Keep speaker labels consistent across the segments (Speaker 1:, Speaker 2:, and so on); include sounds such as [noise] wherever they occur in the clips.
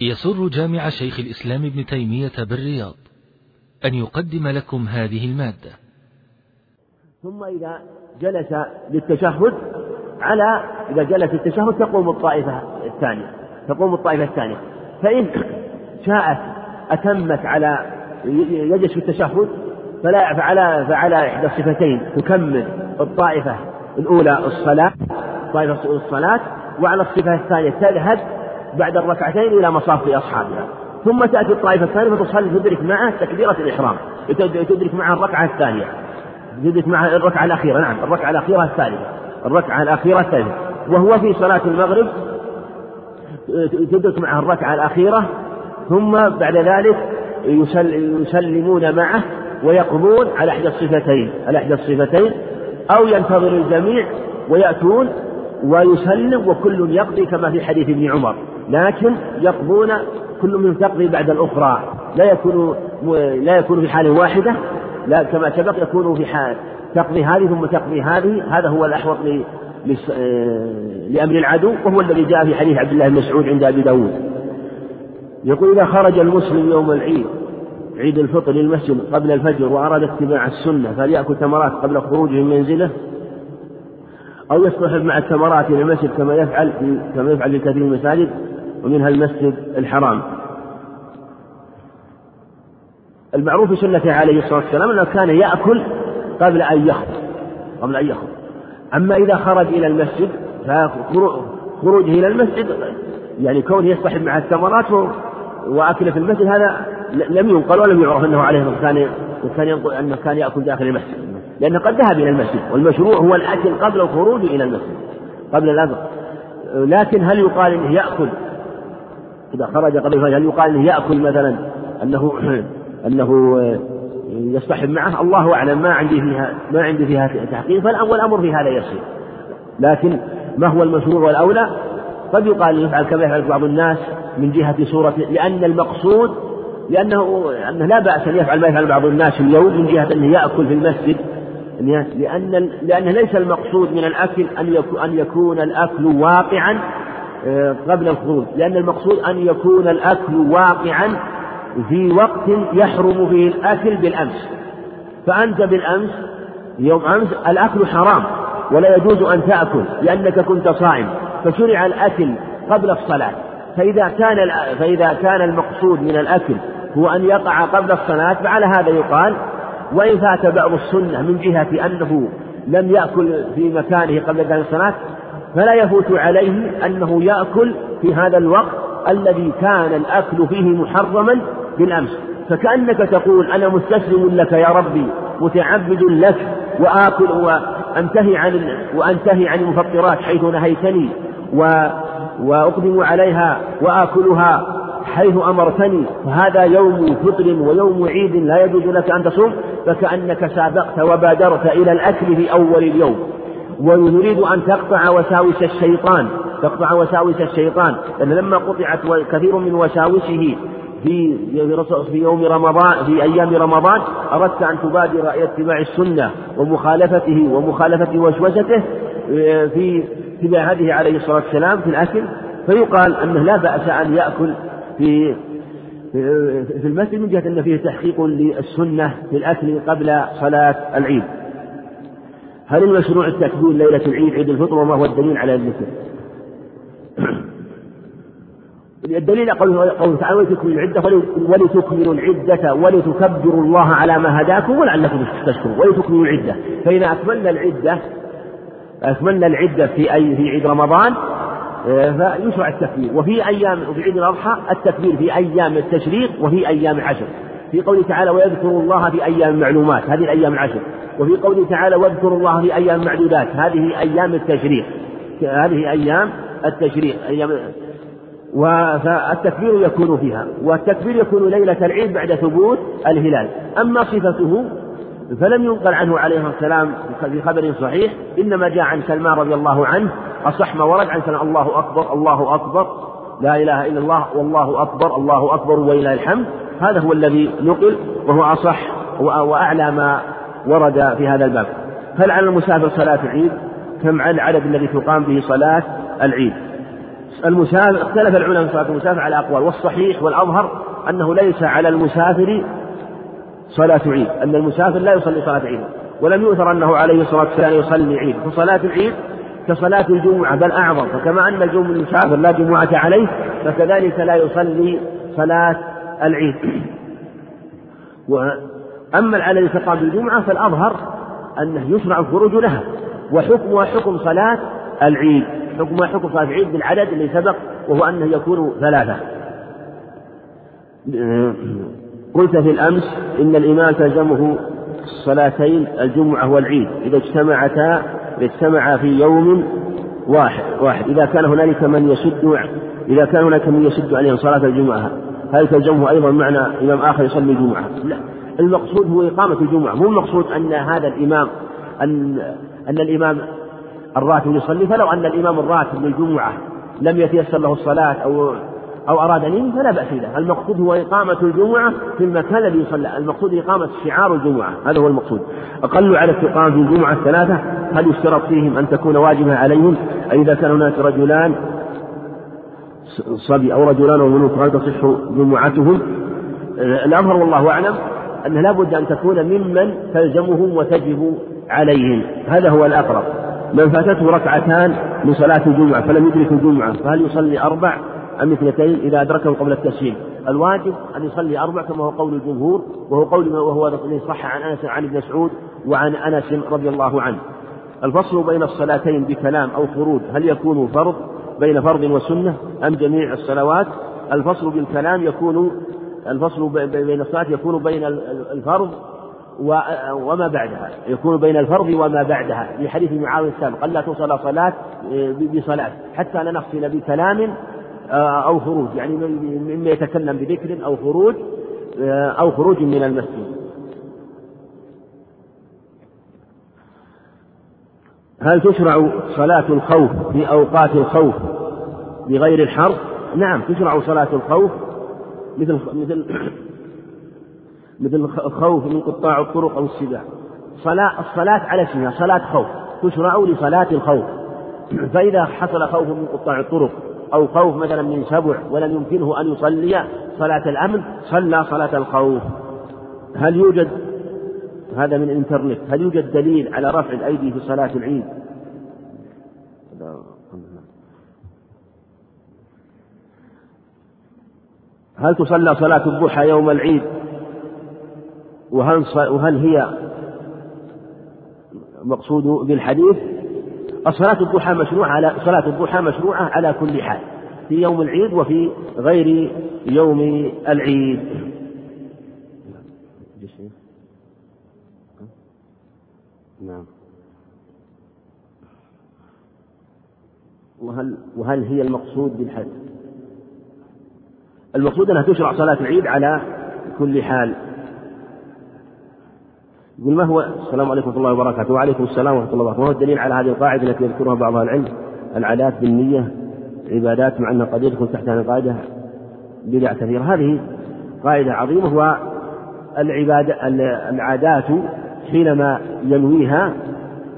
Speaker 1: يسر جامع شيخ الإسلام ابن تيمية بالرياض أن يقدم لكم هذه المادة.
Speaker 2: ثم إذا جلس للتشهد على إذا جلس التشهد تقوم الطائفة الثانية تقوم الطائفة الثانية. فإن [clears throat] شاءت أتمت على يجلس في التشهد فلا فعلى فعلى إحدى الصفتين تكمل الطائفة الأولى الصلاة طائفة الصلاة وعلى الصفة الثانية تذهب بعد الركعتين إلى مصاف أصحابها. ثم تأتي الطائفة الثانية فتصلي تدرك معه تكبيرة الإحرام. تدرك معه الركعة الثانية. تدرك معه الركعة الأخيرة نعم الركعة الأخيرة الثالثة. الركعة الأخيرة الثالثة. وهو في صلاة المغرب تدرك معه الركعة الأخيرة ثم بعد ذلك يسلمون معه ويقضون على إحدى الصفتين على إحدى الصفتين أو ينتظر الجميع ويأتون ويسلم وكل يقضي كما في حديث ابن عمر. لكن يقضون كل منهم تقضي بعد الأخرى. لا يكون لا يكون في حال واحدة لا كما سبق يكون في حال تقضي هذه ثم تقضي هذه. هذا هو الأحوط لأمر العدو وهو الذي جاء في حديث عبد الله بن مسعود عند أبي داود. يقول إذا خرج المسلم يوم العيد عيد الفطر للمسجد قبل الفجر وأراد اتباع السنة فليأكل تمرات قبل خروجه من منزله أو يصطحب مع التمرات إلى المسجد كما يفعل كما يفعل في كثير من المساجد ومنها المسجد الحرام. المعروف في سنته عليه الصلاة والسلام أنه كان يأكل قبل أن يخرج قبل أن يخرج. أما إذا خرج إلى المسجد فخروجه إلى المسجد يعني كونه يصطحب مع التمرات وأكل في المسجد هذا لم ينقل ولم يعرف أنه عليه كان كان أنه كان يأكل داخل المسجد. لأنه قد ذهب إلى المسجد والمشروع هو الأكل قبل الخروج إلى المسجد قبل الأذى لكن هل يقال إنه يأكل إذا خرج قبل الفجر هل يقال إنه يأكل مثلا؟ أنه [clears throat] أنه يصطحب معه؟ الله أعلم ما عندي فيها ما عندي فيها تحقيق فالأول أمر في هذا يصير. لكن ما هو المشروع والأولى؟ قد يقال يفعل كما يفعل بعض الناس من جهة صورة لأن المقصود لأنه أنه لا بأس أن يفعل ما يفعل بعض الناس اليوم من جهة أنه يأكل في المسجد. لأن لأن ليس المقصود من الأكل أن يكون الأكل واقعا آه، قبل الخروج، لأن المقصود أن يكون الأكل واقعا في وقت يحرم فيه الأكل بالأمس. فأنت بالأمس يوم أمس الأكل حرام ولا يجوز أن تأكل لأنك كنت صائم، فشرع الأكل قبل الصلاة. فإذا كان فإذا كان المقصود من الأكل هو أن يقع قبل الصلاة فعلى هذا يقال وإن فات بعض السنة من جهة أنه لم يأكل في مكانه قبل ذلك الصلاة فلا يفوت عليه أنه يأكل في هذا الوقت الذي كان الأكل فيه محرما بالأمس. فكأنك تقول أنا مستسلم لك يا ربي متعبد لك وآكل وأنتهي عن وأنتهي عن المفطرات حيث نهيتني و وأقدم عليها وآكلها حيث أمرتني. فهذا يوم فطر ويوم عيد لا يجوز لك أن تصوم فكأنك سابقت وبادرت إلى الأكل في أول اليوم. ويريد أن تقطع وساوس الشيطان تقطع وساوس الشيطان لأن لما قطعت كثير من وساوسه في في يوم رمضان في أيام رمضان أردت أن تبادر إلى اتباع السنة ومخالفته ومخالفة وسوسته في اتباع هذه عليه الصلاة والسلام في الأكل فيقال أنه لا بأس أن يأكل في في المسجد من جهة أن فيه تحقيق للسنة في الأكل قبل صلاة العيد. هل المشروع التكبير ليلة العيد عيد الفطر وما هو الدليل على الذكر؟ [clears throat] الدليل قوله قوله تعالى ولتكملوا العدة ولتكملوا العدة ولتكبروا الله على ما هداكم ولعلكم تشكرون. ولتكملوا العدة. فإذا أكملنا العدة أكملنا العدة في أي في عيد رمضان فيشرع التكبير. وفي أيام وفي عيد الأضحى التكبير في أيام التشريق وفي أيام العشر. في قوله تعالى ويذكروا الله في أيام معلومات هذه الأيام العشر. وفي قوله تعالى واذكروا الله في أيام معدودات هذه أيام التشريق. هذه أيام التشريق أيام فالتكبير يكون فيها والتكبير يكون ليلة العيد بعد ثبوت الهلال. أما صفته فلم ينقل عنه عليه والسلام في خبر صحيح إنما جاء عن سلمان رضي الله عنه أصح ما ورد عن سلمان الله أكبر الله أكبر. لا إله إلا الله والله أكبر الله أكبر ولله الحمد. هذا هو الذي نقل وهو أصح وأعلى ما ورد في هذا الباب. هل على المسافر صلاة العيد؟ كم على العدد الذي تقام به صلاة العيد؟ المسافر اختلف العلماء في صلاة المسافر على أقوال والصحيح والأظهر أنه ليس على المسافر صلاة عيد أن المسافر لا يصلي صلاة عيد ولم يؤثر أنه عليه الصلاة والسلام يصلي عيد فصلاة العيد كصلاة الجمعة بل أعظم. فكما أن المسافر لا جمعة عليه فكذلك لا يصلي صلاة العيد. وأما على الاستقام بالجمعة فالأظهر أنه يشرع الخروج لها. وحكمها حكم صلاة العيد. حكمها حكم صلاة العيد بالعدد اللي سبق وهو أنه يكون ثلاثة. قلت في الأمس إن الإمام تلزمه الصلاتين الجمعة والعيد. إذا اجتمعتا اجتمعا في يوم واحد واحد. إذا كان هنالك من يشد إذا كان هناك من يشد عليهم صلاة الجمعة هل تلزمه أيضا معنى إمام آخر يصلي الجمعة؟ لا. المقصود هو إقامة الجمعة مو المقصود أن هذا الإمام أن أن الإمام الراتب يصلي. فلو أن الإمام الراتب للجمعة لم يتيسر له الصلاة أو أو أراد أن فلا بأس له، المقصود هو إقامة الجمعة في المكان الذي يصلى، المقصود إقامة شعار الجمعة، هذا هو المقصود. أقل على استقامة الجمعة الثلاثة هل يشترط فيهم أن تكون واجبة عليهم؟ أي إذا كان هناك رجلان صبي أو رجلان وملوك هل تصح جمعتهم؟ الأظهر والله أعلم أن لا بد أن تكون ممن تلزمهم وتجب عليهم، هذا هو الأقرب. من فاتته ركعتان من صلاة الجمعة فلم يدرك الجمعة فهل يصلي أربع أم اثنتين إذا أدركه قبل التسليم الواجب أن يصلي أربع كما هو قول الجمهور وهو قول وهو الذي صح عن أنس عن ابن مسعود وعن أنس رضي الله عنه. الفصل بين الصلاتين بكلام أو فروض هل يكون فرض بين فرض وسنة أم جميع الصلوات؟ الفصل بالكلام يكون الفصل بين الصلاة يكون بين الفرض وما بعدها. يكون بين الفرض وما بعدها. في حديث معاوية السابق ألا توصل صلاة بصلاة. حتى لا نفصل بكلام آه، أو خروج يعني مما يتكلم بذكر أو خروج آه، أو خروج من المسجد. هل تشرع صلاة الخوف في أوقات الخوف بغير الحرب؟ نعم تشرع صلاة الخوف مثل مثل [coughs] مثل الخوف من قطاع الطرق أو السباع. صلاة الصلاة على اسمها صلاة خوف. تشرع لصلاة الخوف. [coughs] فإذا حصل خوف من قطاع الطرق أو خوف مثلا من سبع ولم يمكنه أن يصلي صلاة الأمن صلى صلاة الخوف. هل يوجد هذا من الإنترنت هل يوجد دليل على رفع الأيدي في صلاة العيد؟ هل تصلى صلاة الضحى يوم العيد؟ وهل وهل هي مقصود بالحديث؟ الصلاة الضحى مشروعة على صلاة الضحى مشروعة على كل حال. في يوم العيد وفي غير يوم العيد. نعم. وهل وهل هي المقصود بالحد؟ المقصود أنها تشرع صلاة العيد على كل حال. يقول ما هو السلام عليكم ورحمة الله وبركاته. وعليكم السلام ورحمة الله وبركاته. ما هو الدليل على هذه القاعدة التي يذكرها بعض أهل العلم. العادات بالنية عبادات مع أنها قد يدخل تحت هذه القاعدة بدع كثيرة. هذه قاعدة عظيمة والعبادة العادات حينما ينويها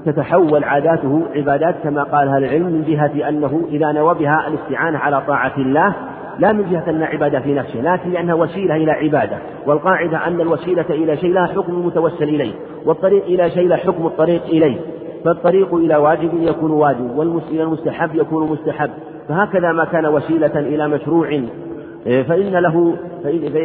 Speaker 2: تتحول عاداته عبادات كما قال أهل العلم من جهة أنه إذا نوى بها الاستعانة على طاعة الله لا من جهة أنها عبادة في نفسه لكن لأنها وسيلة إلى عبادة والقاعدة أن الوسيلة إلى شيء لا حكم المتوسل إليه والطريق إلى شيء لا حكم الطريق إليه فالطريق إلى واجب يكون واجب والإلى المستحب يكون مستحب فهكذا ما كان وسيلة إلى مشروع إيه، فإن له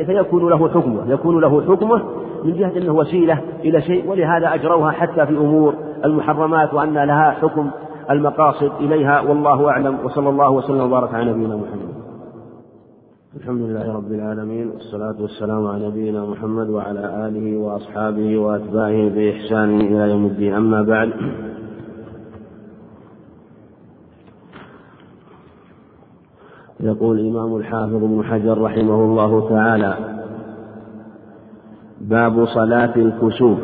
Speaker 2: فيكون له حكمه يكون له حكمه من جهة أنه وسيلة إلى شيء ولهذا أجروها حتى في أمور المحرمات وأن لها حكم المقاصد إليها والله أعلم وصلى الله وسلم وبارك على نبينا محمد. الحمد لله رب العالمين والصلاة والسلام على نبينا محمد وعلى آله وأصحابه وأتباعه بإحسان إلى يوم الدين. أما بعد يقول الإمام الحافظ ابن حجر رحمه الله تعالى باب صلاة الكسوف.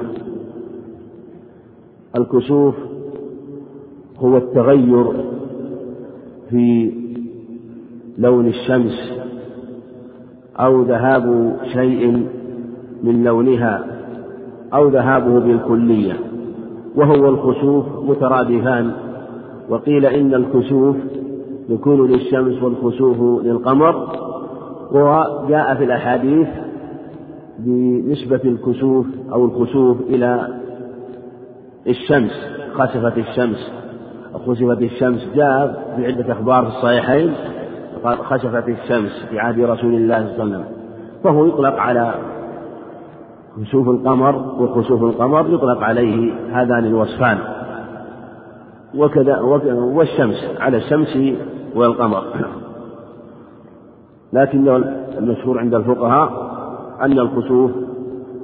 Speaker 2: الكسوف هو التغير في لون الشمس. أو ذهاب شيء من لونها أو ذهابه بالكلية وهو الخسوف مترادفان وقيل إن الكسوف يكون للشمس والخسوف للقمر وجاء في الأحاديث بنسبة الكسوف أو الخسوف إلى الشمس خسفت الشمس خسفت الشمس جاء في عدة أخبار في الصحيحين خسفت الشمس في عهد رسول الله صلى الله عليه وسلم. فهو يطلق على خسوف القمر وخسوف القمر يطلق عليه هذان الوصفان. وكذا والشمس على الشمس والقمر. لكن المشهور عند الفقهاء أن الخسوف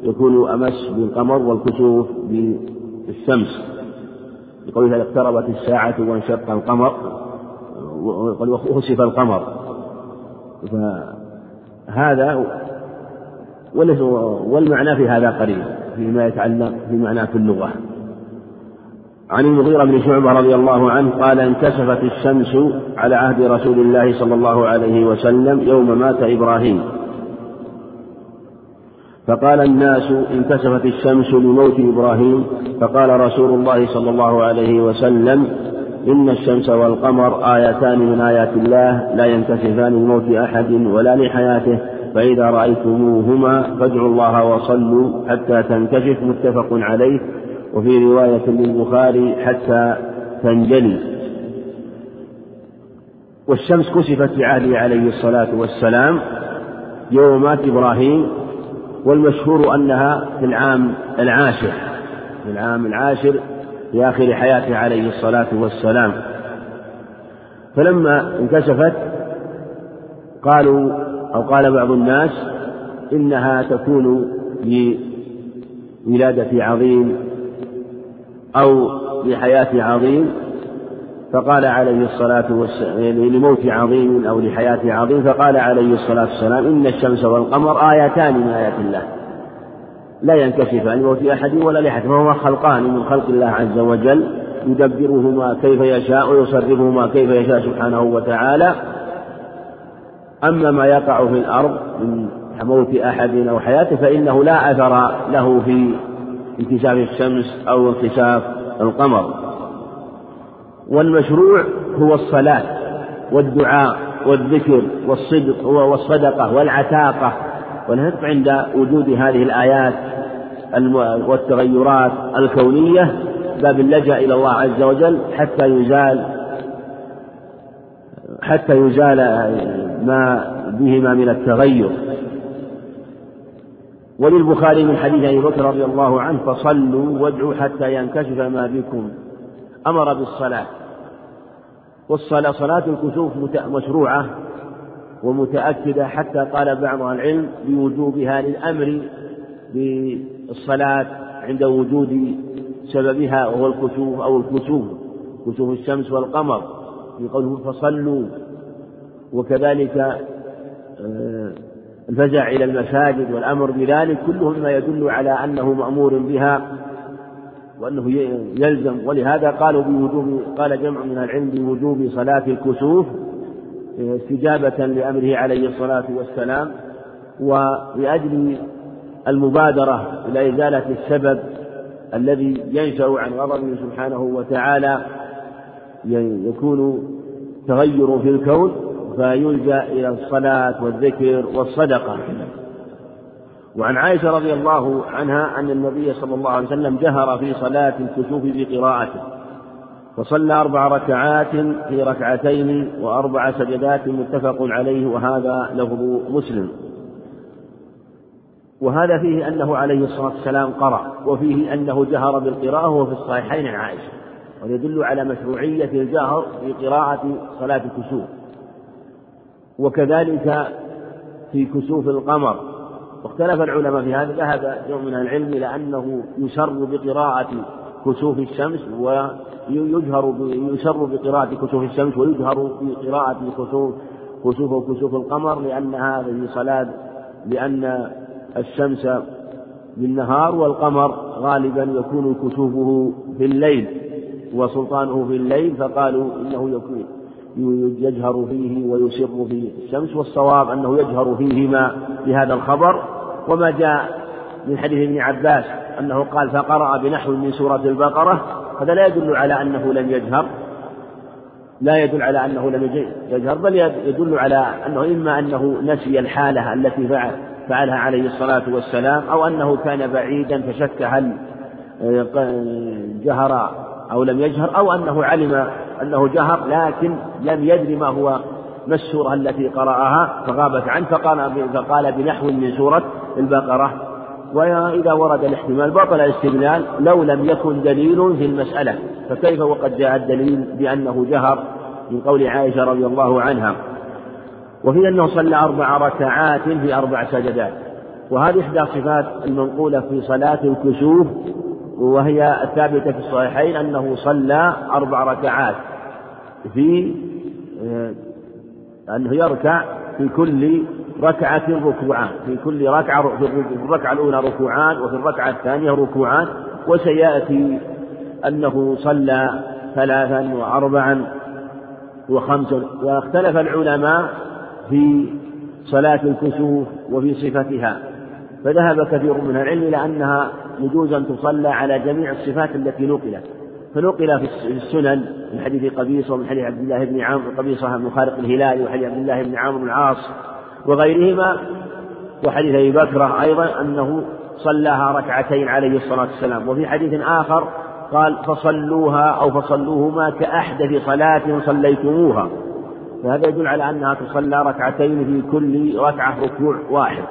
Speaker 2: يكون أمس بالقمر والكسوف بالشمس. بقوله اقتربت الساعة وانشق القمر. وخسف القمر. فهذا والمعنى في هذا قريب فيما يتعلق بمعنى في اللغة. عن المغيرة بن شعبة رضي الله عنه قال انكسفت الشمس على عهد رسول الله صلى الله عليه وسلم يوم مات إبراهيم. فقال الناس انكسفت الشمس لموت إبراهيم. فقال رسول الله صلى الله عليه وسلم إن الشمس والقمر آيتان من آيات الله لا ينكسفان لموت أحد ولا لحياته فإذا رأيتموهما فادعوا الله وصلوا حتى تنكشف متفق عليه. وفي رواية للبخاري حتى تنجلي. والشمس كسفت في عهده عليه الصلاة والسلام يوم مات إبراهيم والمشهور أنها في العام العاشر. في العام العاشر في آخر حياته عليه الصلاة والسلام. فلما انكشفت قالوا أو قال بعض الناس إنها تكون لولادة عظيم أو لحياة عظيم. فقال عليه الصلاة والسلام لموت عظيم أو لحياة عظيم فقال عليه الصلاة والسلام إن الشمس والقمر آيتان من آيات الله. لا ينكشفان لموت أحد ولا لأحد فهما خلقان من خلق الله عز وجل يدبرهما كيف يشاء ويصرفهما كيف يشاء سبحانه وتعالى. أما ما يقع في الأرض من موت أحد أو حياته فإنه لا أثر له في انكشاف الشمس أو انكشاف القمر. والمشروع هو الصلاة والدعاء والذكر والصدق والصدقة والعتاقة والهدف عند وجود هذه الآيات والتغيرات الكونية باب اللجأ إلى الله عز وجل حتى يزال حتى يزال ما بهما من التغير. وللبخاري من حديث أبي بكر رضي الله عنه فصلوا وادعوا حتى ينكشف ما بكم. أمر بالصلاة. والصلاه صلاة الكسوف مشروعة. ومتأكدة حتى قال بعض العلم بوجوبها للأمر بالصلاة عند وجود سببها وهو الكسوف أو الكسوف كسوف الشمس والقمر في قوله فصلوا. وكذلك آه، الفزع إلى المساجد والأمر بذلك كله مما يدل على أنه مأمور بها وأنه يلزم. ولهذا قالوا بوجوب قال جمع من العلم بوجوب صلاة الكسوف استجابة لأمره عليه الصلاة والسلام ولأجل المبادرة إلى إزالة السبب الذي ينشأ عن غضبه سبحانه وتعالى يكون تغير في الكون فيلجأ إلى الصلاة والذكر والصدقة. وعن عائشة رضي الله عنها أن النبي صلى الله عليه وسلم جهر في صلاة الكسوف بقراءته. وصلى أربع ركعات في ركعتين وأربع سجدات متفق عليه وهذا لفظ مسلم. وهذا فيه أنه عليه الصلاة والسلام قرأ وفيه أنه جهر بالقراءة وهو في الصحيحين عن عائشة ويدل على مشروعية الجهر في قراءة صلاة الكسوف. وكذلك في كسوف القمر. واختلف العلماء في هذا ذهب يوم من العلم إلى أنه يسر بقراءة كسوف الشمس ويجهر يسر بقراءة كسوف الشمس ويجهر بقراءة كسوف كسوف وكسوف القمر لأن هذه صلاة لأن الشمس بالنهار والقمر غالبا يكون كسوفه في الليل وسلطانه في الليل فقالوا إنه يكون يجهر فيه ويسر في الشمس والصواب أنه يجهر فيهما بهذا الخبر. وما جاء من حديث ابن عباس أنه قال فقرأ بنحو من سورة البقرة هذا لا يدل على أنه لم يجهر. لا يدل على أنه لم يجهر. بل يدل على أنه إما أنه نسي الحالة التي فعلها عليه الصلاة والسلام أو أنه كان بعيدا فشك هل جهر أو لم يجهر أو أنه علم أنه جهر لكن لم يدري ما هو ما السورة التي قرأها فغابت عنه فقال فقال بنحو من سورة البقرة. وإذا ورد الاحتمال بطل الاستدلال لو لم يكن دليل في المسألة. فكيف وقد جاء الدليل بأنه جهر؟ من قول عائشة رضي الله عنها. وفي أنه صلى أربع ركعات في أربع سجدات. وهذه إحدى الصفات المنقولة في صلاة الكسوف وهي الثابتة في الصحيحين أنه صلى أربع ركعات في آه، أنه يركع في كل ركعة ركوعان في كل ركعة في الركعة الأولى ركوعان وفي الركعة الثانية ركوعان. وسيأتي أنه صلى ثلاثا وأربعا وخمسا. واختلف العلماء في صلاة الكسوف وفي صفتها. فذهب كثير من العلم إلى أنها يجوز أن تصلى على جميع الصفات التي نقلت. فنقل في السنن من حديث قبيصة ومن حديث عبد الله بن عمرو قبيصة بن خارق الهلالي وحديث عبد الله بن عمرو بن العاص. وغيرهما وحديث أبي بكرة أيضا أنه صلاها ركعتين عليه الصلاة والسلام. وفي حديث آخر قال فصلوها أو فصلوهما كأحدث صلاة صليتموها فهذا يدل على أنها تصلى ركعتين في كل ركعة ركوع واحد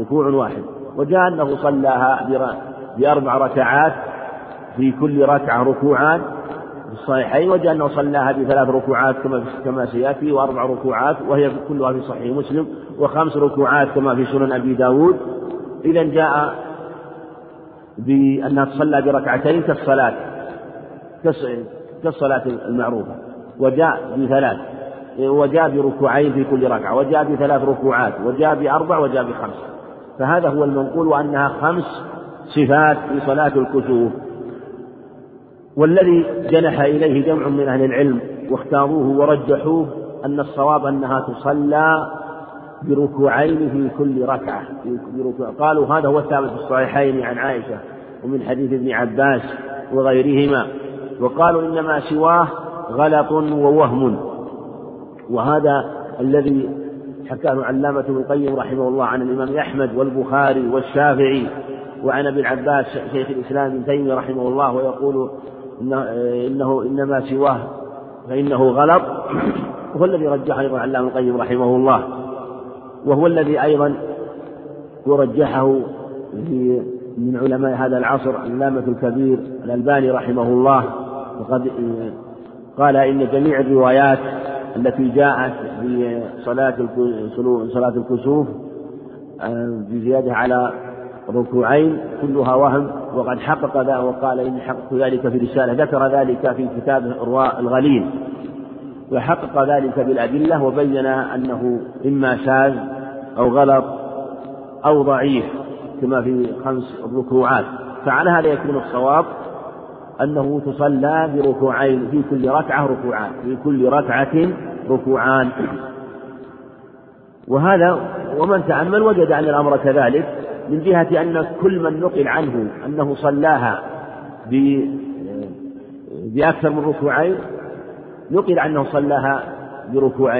Speaker 2: ركوع واحد. وجاء أنه صلاها بأربع ركعات في كل ركعة ركوعان. في الصحيحين وجاء أنه صلاها بثلاث ركوعات كما كما سيأتي وأربع ركوعات وهي كلها في صحيح مسلم وخمس ركوعات كما في سنن أبي داود. إذا جاء بأنها تصلى بركعتين كالصلاة كالصلاة المعروفة وجاء بثلاث وجاء بركوعين في كل ركعة وجاء بثلاث ركوعات وجاء بأربع وجاء بخمس. فهذا هو المنقول وأنها خمس صفات في صلاة الكسوف. والذي جنح إليه جمع من أهل العلم واختاروه ورجحوه أن الصواب أنها تصلى بركوعين في كل ركعة بركوع. قالوا هذا هو الثابت في الصحيحين عن عائشة ومن حديث ابن عباس وغيرهما. وقالوا إنما سواه غلط ووهم. وهذا الذي حكاه علامة ابن القيم رحمه الله عن الإمام أحمد والبخاري والشافعي وعن ابن عباس شيخ الإسلام ابن تيمية رحمه الله ويقول إنه إنما سواه فإنه غلط. [clears throat] وهو الذي رجح أيضا علام القيم رحمه الله. وهو الذي أيضا ورجحه من علماء هذا العصر علامة الكبير الألباني رحمه الله. وقد قال إن جميع الروايات التي جاءت في صلاة صلاة الكسوف بزيادة على ركوعين كلها وهم وقد حقق ذلك وقال إني حققت ذلك في رسالة ذكر ذلك في كتابه إرواء الغليل. وحقق ذلك بالأدلة وبين أنه إما شاذ أو غلط أو ضعيف كما في خمس ركوعات. فعلى هذا يكون الصواب أنه تصلى بركوعين في كل ركعة ركوعان في كل ركعة ركوعان. وهذا ومن تأمل وجد أن الأمر كذلك. من جهة أن كل من نقل عنه أنه صلاها بأكثر من ركوعين نقل عنه صلاها بركوع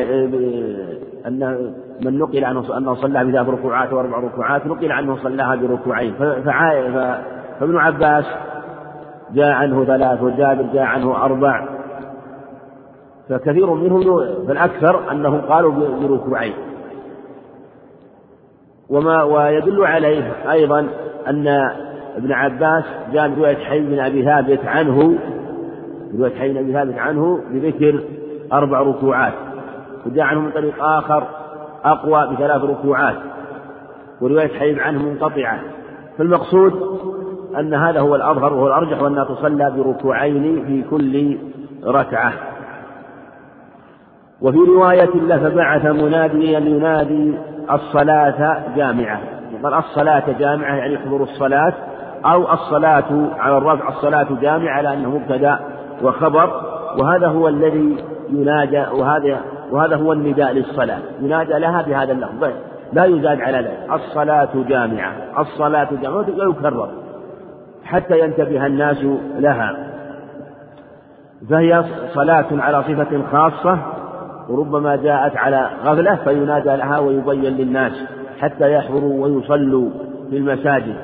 Speaker 2: أن من نقل عنه أنه صلاها بثلاث ركوعات وأربع ركوعات نقل عنه صلاها بركوعين. فابن عباس جاء عنه ثلاث وجابر جاء عنه أربع. فكثير منهم فالأكثر أنهم قالوا بركوعين. وما ويدل عليه أيضا أن ابن عباس جاء برواية حي بن أبي ثابت عنه رواية حي بن أبي ثابت عنه بذكر أربع ركوعات وجاء عنه من طريق آخر أقوى بثلاث ركوعات ورواية حي عنه منقطعة فالمقصود أن هذا هو الأظهر وهو الأرجح وأنها تصلى بركوعين في كل ركعة. وفي رواية له فبعث مناديا ينادي الصلاة جامعة. قال الصلاة جامعة يعني حضور الصلاة أو الصلاة على الرفع الصلاة جامعة على أنه مبتدأ وخبر. وهذا هو الذي ينادى وهذا وهذا هو النداء للصلاة. ينادى لها بهذا اللفظ. لا يزاد على ذلك. الصلاة جامعة. الصلاة جامعة ويكرر. حتى ينتبه الناس لها. فهي صلاة على صفة خاصة وربما جاءت على غفلة فينادى لها ويبين للناس حتى يحضروا ويصلوا في المساجد.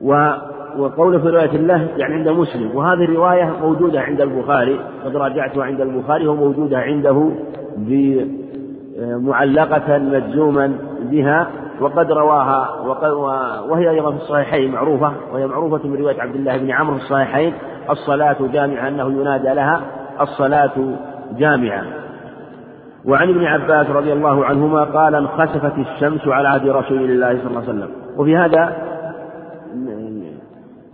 Speaker 2: و وقول في رواية الله يعني عند مسلم. وهذه الرواية موجودة عند البخاري. قد راجعتها عند البخاري وموجودة عنده معلقة مجزوما بها. وقد رواها وهي أيضا في الصحيحين معروفة. وهي معروفة من رواية عبد الله بن عمرو في الصحيحين. الصلاة جامعة أنه ينادى لها. الصلاة جامعة. وعن ابن عباس رضي الله عنهما قال انخسفت الشمس على عهد رسول الله صلى الله عليه وسلم. وفي هذا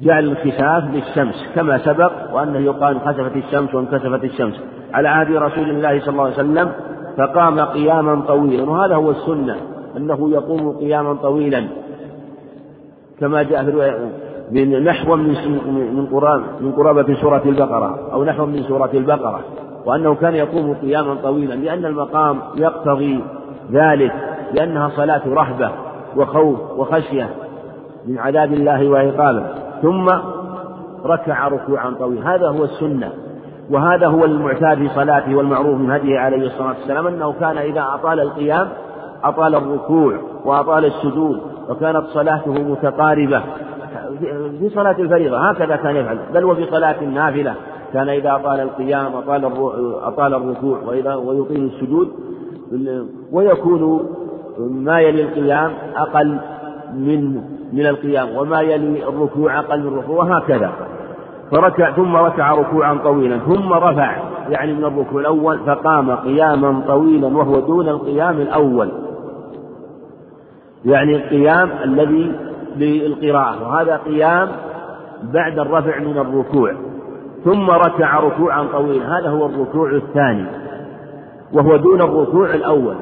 Speaker 2: جعل الانكساف للشمس كما سبق وأنه يقال انخسفت الشمس وانكسفت الشمس على عهد رسول الله صلى الله عليه وسلم فقام قياما طويلا. وهذا هو السنة أنه يقوم قياما طويلا كما جاء في من نحو من من قرابة سورة البقرة أو نحو من سورة البقرة. وأنه كان يقوم قياما طويلا لأن المقام يقتضي ذلك لأنها صلاة رهبة وخوف وخشية من عذاب الله وعقابه. ثم ركع ركوعا طويلا. هذا هو السنة وهذا هو المعتاد في صلاته والمعروف من هديه عليه الصلاة والسلام أنه كان إذا أطال القيام أطال الركوع وأطال السجود وكانت صلاته متقاربة في صلاة الفريضة. هكذا كان يفعل بل وفي صلاة النافلة. كان إذا أطال القيام أطال أطال الركوع وإذا ويطيل السجود ويكون ما يلي القيام أقل من من القيام وما يلي الركوع أقل من الركوع وهكذا. فركع ثم ركع ركوعا طويلا ثم رفع يعني من الركوع الأول فقام قياما طويلا وهو دون القيام الأول. يعني القيام الذي للقراءة وهذا قيام بعد الرفع من الركوع. ثم ركع ركوعا طويلا. هذا هو الركوع الثاني وهو دون الركوع الأول.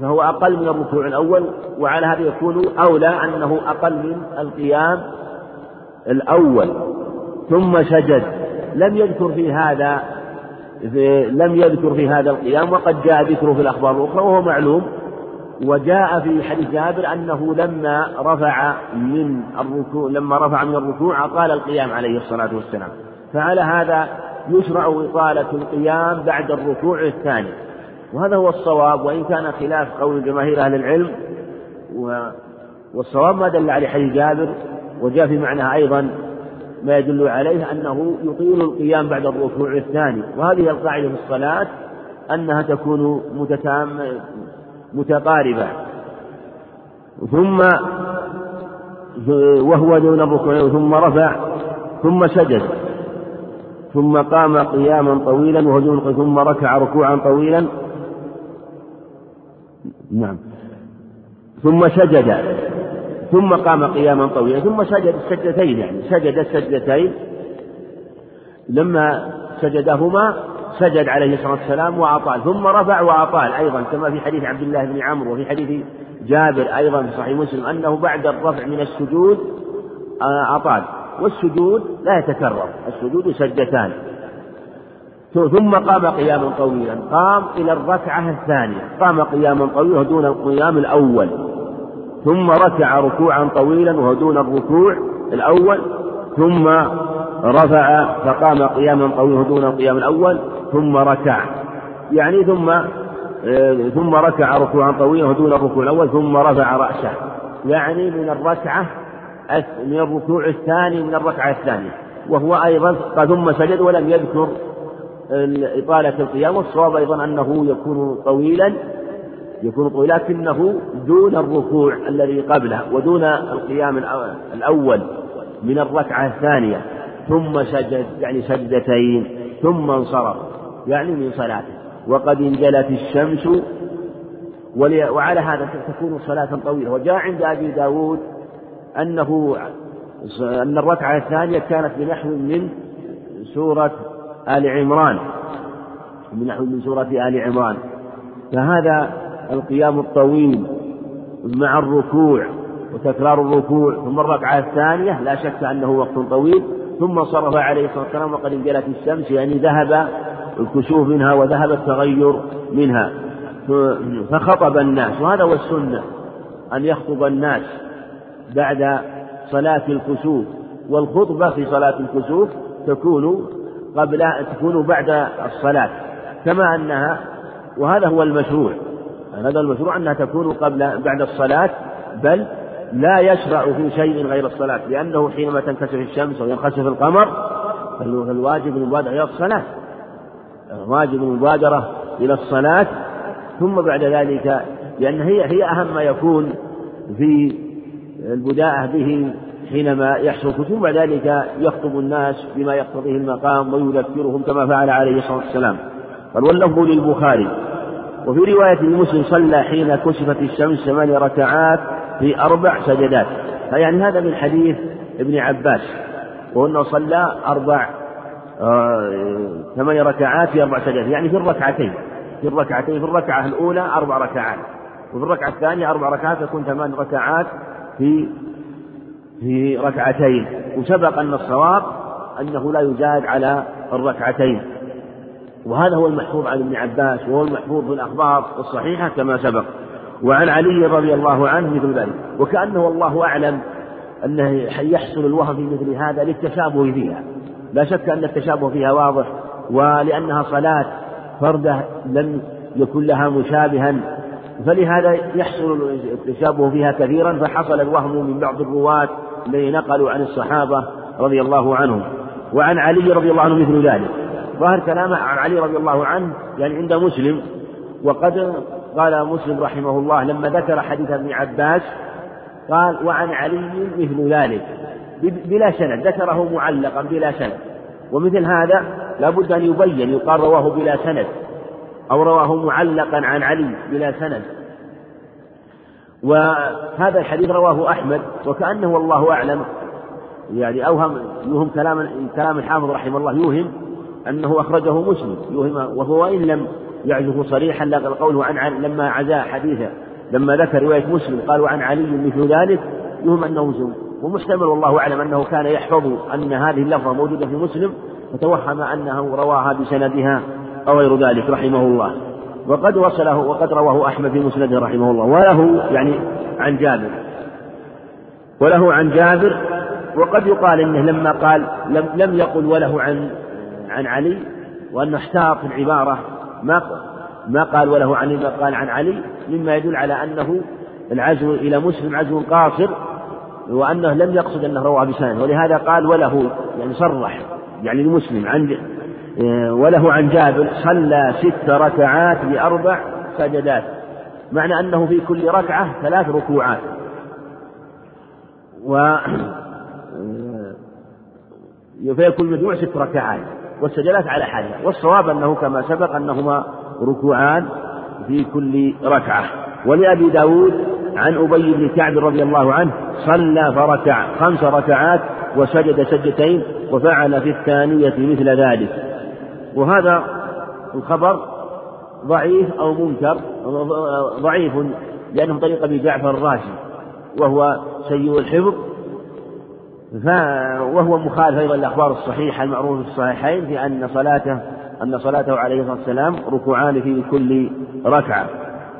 Speaker 2: فهو أقل من الركوع الأول وعلى هذا يكون أولى أنه أقل من القيام الأول. ثم سجد. لم يذكر في هذا في لم يذكر في هذا القيام وقد جاء ذكره في الأخبار الأخرى وهو معلوم. وجاء في حديث جابر أنه لما رفع من الركوع لما رفع من الركوع أطال القيام عليه الصلاة والسلام. فعلى هذا يشرع إطالة القيام بعد الركوع الثاني. وهذا هو الصواب وإن كان خلاف قول جماهير أهل العلم والصواب ما دل عليه حديث جابر وجاء في معناه أيضا ما يدل عليه أنه يطيل القيام بعد الركوع الثاني. وهذه القاعدة في الصلاة أنها تكون متتام متقاربة. ثم وهو دون الركوع ثم رفع ثم سجد. ثم قام قياما طويلا وهو ثم ركع ركوعا طويلا. نعم. ثم سجد. ثم قام قياما طويلا ثم سجد السجدتين يعني سجد السجدتين لما سجدهما سجد عليه الصلاة والسلام وأطال ثم رفع وأطال أيضا كما في حديث عبد الله بن عمرو وفي حديث جابر أيضا في صحيح مسلم أنه بعد الرفع من السجود آه، أطال. والسجود لا يتكرر السجود سجدتان. ثم قام قياما طويلا قام إلى الركعة الثانية قام قياما طويلا دون القيام الأول. ثم ركع ركوعا طويلا وهو دون الركوع الأول. ثم رفع فقام قياما طويلا دون القيام الأول. ثم ركع. يعني ثم ثم ركع ركوعا طويلا دون الركوع الأول. ثم رفع رأسه. يعني من الركعة من الركوع الثاني من الركعة الثانية. وهو أيضا ثم سجد ولم يذكر إطالة القيام. والصواب أيضا أنه يكون طويلا يكون طويلا لكنه دون الركوع الذي قبله ودون القيام الأول من الركعة الثانية. ثم سجد يعني سجدتين ثم انصرف يعني من صلاته. وقد انجلت الشمس وعلى هذا تكون صلاة طويلة. وجاء عند أبي داود أنه أن الركعة الثانية كانت بنحو من سورة آل عمران. بنحو من سورة آل عمران. فهذا القيام الطويل مع الركوع وتكرار الركوع ثم الركعة الثانية لا شك أنه وقت طويل ثم صرف عليه الصلاة والسلام وقد انجلت الشمس يعني ذهب الكسوف منها وذهب التغير منها. فخطب الناس وهذا هو السنة أن يخطب الناس. بعد صلاة الكسوف والخطبة في صلاة الكسوف تكون قبل تكون بعد الصلاة كما أنها وهذا هو المشروع هذا المشروع أنها تكون قبل بعد الصلاة بل لا يشرع في شيء غير الصلاة لأنه حينما تنكسف الشمس أو ينخسف القمر فالواجب المبادرة إلى الصلاة واجب المبادرة إلى الصلاة ثم بعد ذلك لأن هي هي أهم ما يكون في البداءة به حينما يحصل ثم ذلك يخطب الناس بما يقتضيه المقام ويذكرهم كما فعل عليه الصلاة والسلام. قال واللفظ للبخاري. وفي رواية المسلم صلى حين كشفت الشمس ثمان ركعات في أربع سجدات. فيعني هذا من حديث ابن عباس. وأنه صلى أربع آه ثمان ركعات في أربع سجدات. يعني في الركعتين. في الركعتين في الركعة الأولى أربع ركعات. وفي الركعة الثانية أربع ركعات تكون ثمان ركعات في في ركعتين. وسبق أن الصواب أنه لا يزاد على الركعتين. وهذا هو المحفوظ عن ابن عباس وهو المحفوظ في الأخبار الصحيحة كما سبق. وعن علي رضي الله عنه مثل ذلك. وكأنه والله أعلم أنه يحصل الوهم في مثل هذا للتشابه فيها. لا شك أن التشابه فيها واضح ولأنها صلاة فردة لم يكن لها مشابها فلهذا يحصل التشابه فيها كثيرا فحصل الوهم من بعض الرواة الذين نقلوا عن الصحابة رضي الله عنهم. وعن علي رضي الله عنه مثل ذلك. ظاهر كلامه عن علي رضي الله عنه يعني عند مسلم. وقد قال مسلم رحمه الله لما ذكر حديث ابن عباس قال وعن علي مثل ذلك. بلا سند ذكره معلقا بلا سند. ومثل هذا لابد أن يبين يقال رواه بلا سند. أو رواه معلقا عن علي بلا سند. وهذا الحديث رواه أحمد وكأنه والله أعلم. يعني أوهم يوهم كلام كلام الحافظ رحمه الله يوهم أنه أخرجه مسلم. يوهم وهو وإن لم يعزه صريحا قوله عن, عن لما عزا حديثه لما ذكر رواية مسلم قالوا عن علي مثل ذلك يوهم أنه مسلم. ومحتمل والله أعلم أنه كان يحفظ أن هذه اللفظة موجودة في مسلم فتوهم أنه رواها بسندها. أو غير ذلك رحمه الله. وقد وصله وقد رواه أحمد في مسنده رحمه الله. وله يعني عن جابر. وله عن جابر وقد يقال إنه لما قال لم لم يقل وله عن عن علي وأنه احتاط في العبارة ما ما قال وله عن ما قال عن علي مما يدل على أنه العزو إلى مسلم عزو قاصر وأنه لم يقصد أنه روى بسنه ولهذا قال وله يعني صرح يعني المسلم عن وله عن جابر صلى ست ركعات بأربع سجدات. معنى أنه في كل ركعة ثلاث ركوعات. و فيكون المجموع ست ركعات والسجدات على حالها. والصواب أنه كما سبق أنهما ركوعان في كل ركعة. ولأبي داود عن أبي بن كعب رضي الله عنه صلى فركع خمس ركعات وسجد سجدتين وفعل في الثانية مثل ذلك. وهذا الخبر ضعيف أو منكر ضعيف لأنه طريق أبي جعفر الراشي وهو سيء الحفظ وهو مخالف أيضا للأخبار الصحيحة المعروفة في الصحيحين في أن صلاته أن صلاته عليه الصلاة والسلام ركوعان في كل ركعة.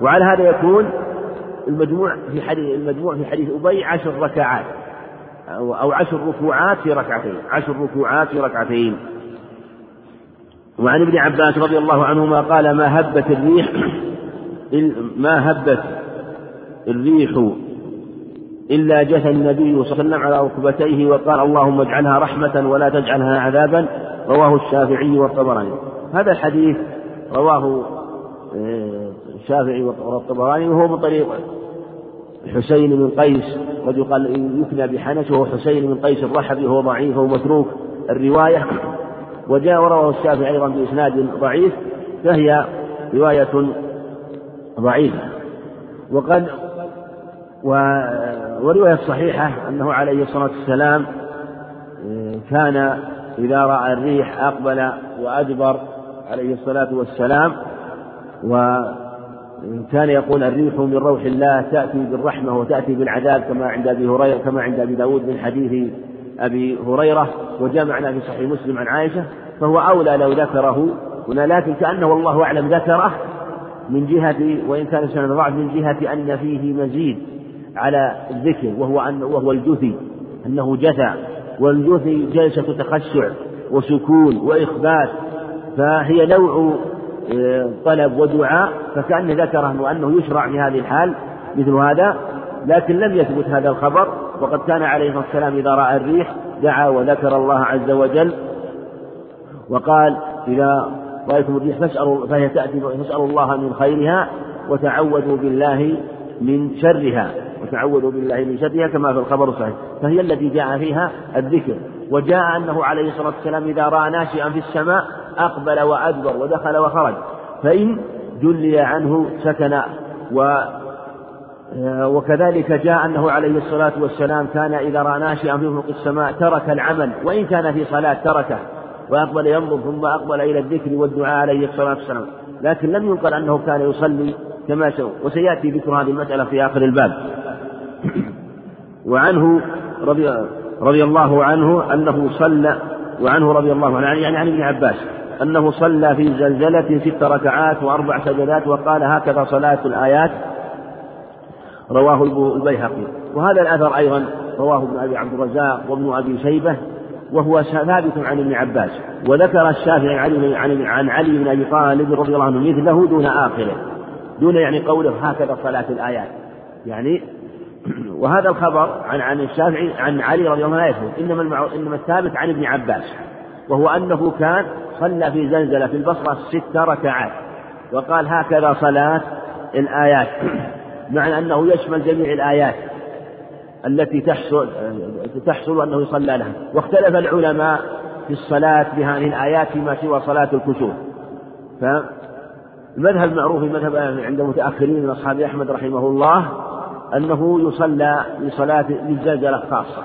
Speaker 2: وعلى هذا يكون المجموع في حديث المجموع في حديث أبي عشر ركعات أو عشر ركوعات في ركعتين عشر ركوعات في ركعتين. وعن ابن عباس رضي الله عنهما قال ما هبت الريح [clears throat] ما هبت الريح إلا جثى النبي صلى الله عليه وسلم على ركبتيه وقال اللهم اجعلها رحمة ولا تجعلها عذابا. رواه الشافعي والطبراني. هذا الحديث رواه آه، الشافعي والطبراني وهو من طريق حسين بن قيس قد يقال يكنى بحنش وهو حسين بن قيس الرحبي وهو ضعيف ومتروك. الرواية وجاء ورواه الشافعي أيضا بإسناد ضعيف فهي رواية ضعيفة. وقد ورواية صحيحة أنه عليه الصلاة والسلام آه، كان إذا رأى الريح أقبل وأدبر عليه الصلاة والسلام وكان يقول الريح من روح الله تأتي بالرحمة وتأتي بالعذاب كما عند أبي هريرة كما عند أبي داود من حديث أبي هريرة وجاء معنا في صحيح مسلم عن عائشة فهو أولى لو ذكره. هنا لكن كأنه والله أعلم ذكره من جهة وإن كان سنة ضعف من جهة أن فيه مزيد على الذكر وهو أن وهو الجثي أنه جثى والجثي جلسة تخشع وسكون وإخبات فهي نوع آه، طلب ودعاء فكأن ذكره أنه يشرع في هذه الحال مثل هذا لكن لم يثبت هذا الخبر. وقد كان عليه الصلاة والسلام إذا رأى الريح دعا وذكر الله عز وجل وقال إذا رأيتم الريح فاسألوا فهي تأتي فاسألوا الله من خيرها وتعوذوا بالله من شرها. وتعوذوا بالله من شرها كما في الخبر الصحيح. فهي التي جاء فيها الذكر. وجاء أنه عليه الصلاة والسلام إذا رأى ناشئا في السماء أقبل وأدبر ودخل وخرج. فإن جلي عنه سكن و وكذلك جاء أنه عليه الصلاة والسلام كان إذا رأى ناشئا في أفق السماء ترك العمل وإن كان في صلاة تركه وأقبل ينظر ثم أقبل إلى الذكر والدعاء عليه الصلاة والسلام. لكن لم ينقل أنه كان يصلي كما سوى وسيأتي ذكر هذه المسألة في آخر الباب. وعنه رضي, رضي الله عنه أنه صلى وعنه رضي الله عنه يعني عن ابن عباس أنه صلى في زلزلة ست ركعات وأربع سجدات وقال هكذا صلاة الآيات. رواه البيهقي. وهذا الأثر أيضا رواه ابن أبي عبد الرزاق وابن أبي شيبة وهو ثابت عن ابن عباس. وذكر الشافعي عن علي عن علي بن أبي طالب رضي الله عنه مثله دون آخره. دون يعني قوله هكذا صلاة الآيات. يعني [clears throat] وهذا الخبر عن عن الشافعي عن علي رضي الله عنه لا يثبت إنما. إنما الثابت عن ابن عباس. وهو أنه كان صلى في زلزلة في البصرة ست ركعات. وقال هكذا صلاة الآيات. [clears throat] مع أنه يشمل جميع الآيات التي تحصل تحصل أنه يصلى لها. واختلف العلماء في الصلاة بهذه الآيات فيما سوى صلاة الكسوف. فالمذهب المعروف المذهب عند المتأخرين من أصحاب أحمد رحمه الله أنه يصلى لصلاة للزلزلة خاصة.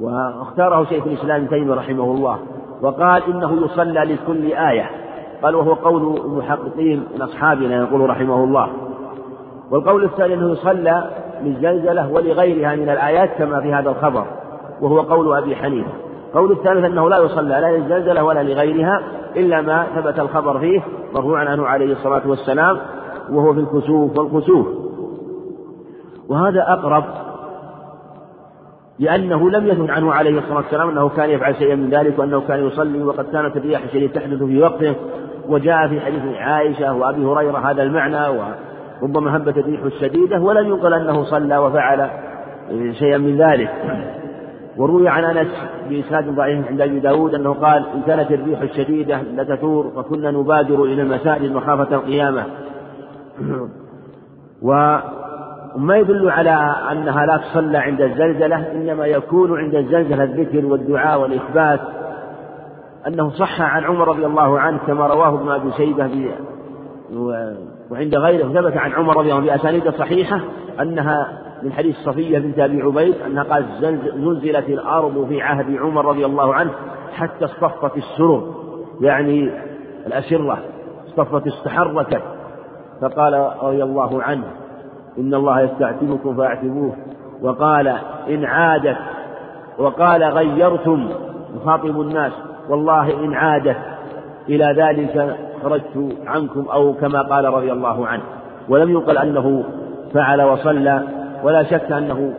Speaker 2: واختاره شيخ الإسلام ابن تيمية رحمه الله. وقال إنه يصلى لكل آية. قال وهو قول المحققين من أصحابنا يقول رحمه الله. والقول الثاني أنه يصلى للزلزلة ولغيرها من الآيات كما في هذا الخبر وهو قول أبي حنيفة. قول الثالث أنه لا يصلى لا للزلزلة ولا لغيرها إلا ما ثبت الخبر فيه مرفوعا عنه عليه الصلاة والسلام وهو في الكسوف والكسوف. وهذا أقرب لأنه لم يثبت عنه عليه الصلاة والسلام أنه كان يفعل شيئا من ذلك وأنه كان يصلي وقد كانت الرياح الشديدة تحدث في وقته. وجاء في حديث عائشة وأبي هريرة هذا المعنى ربما هبت الريح الشديدة ولم ينقل أنه صلى وفعل شيئا من ذلك. وروي عن أنس بإسناد ضعيف عند أبي داود أنه قال إن كانت الريح الشديدة لتثور فكنا نبادر إلى المساجد مخافة القيامة. [clears throat] وما يدل على أنها لا تصلى عند الزلزلة إنما يكون عند الزلزلة الذكر والدعاء والإخبات. أنه صح عن عمر رضي الله عنه كما رواه ابن أبي شيبة وعند غيره ثبت عن عمر رضي الله عنه بأسانيد صحيحة أنها من حديث صفية بنت أبي عبيد أنها قالت زلزلت الأرض في عهد عمر رضي الله عنه حتى اصطفت السرر. يعني الأسرة اصطفت استحركت فقال رضي الله عنه إن الله يستعتبكم فاعتبوه. وقال إن عادت. وقال غيرتم. يخاطب الناس. والله إن عادت إلى ذلك خرجت عنكم أو كما قال رضي الله عنه ولم يقل أنه فعل وصلى ولا شك أنه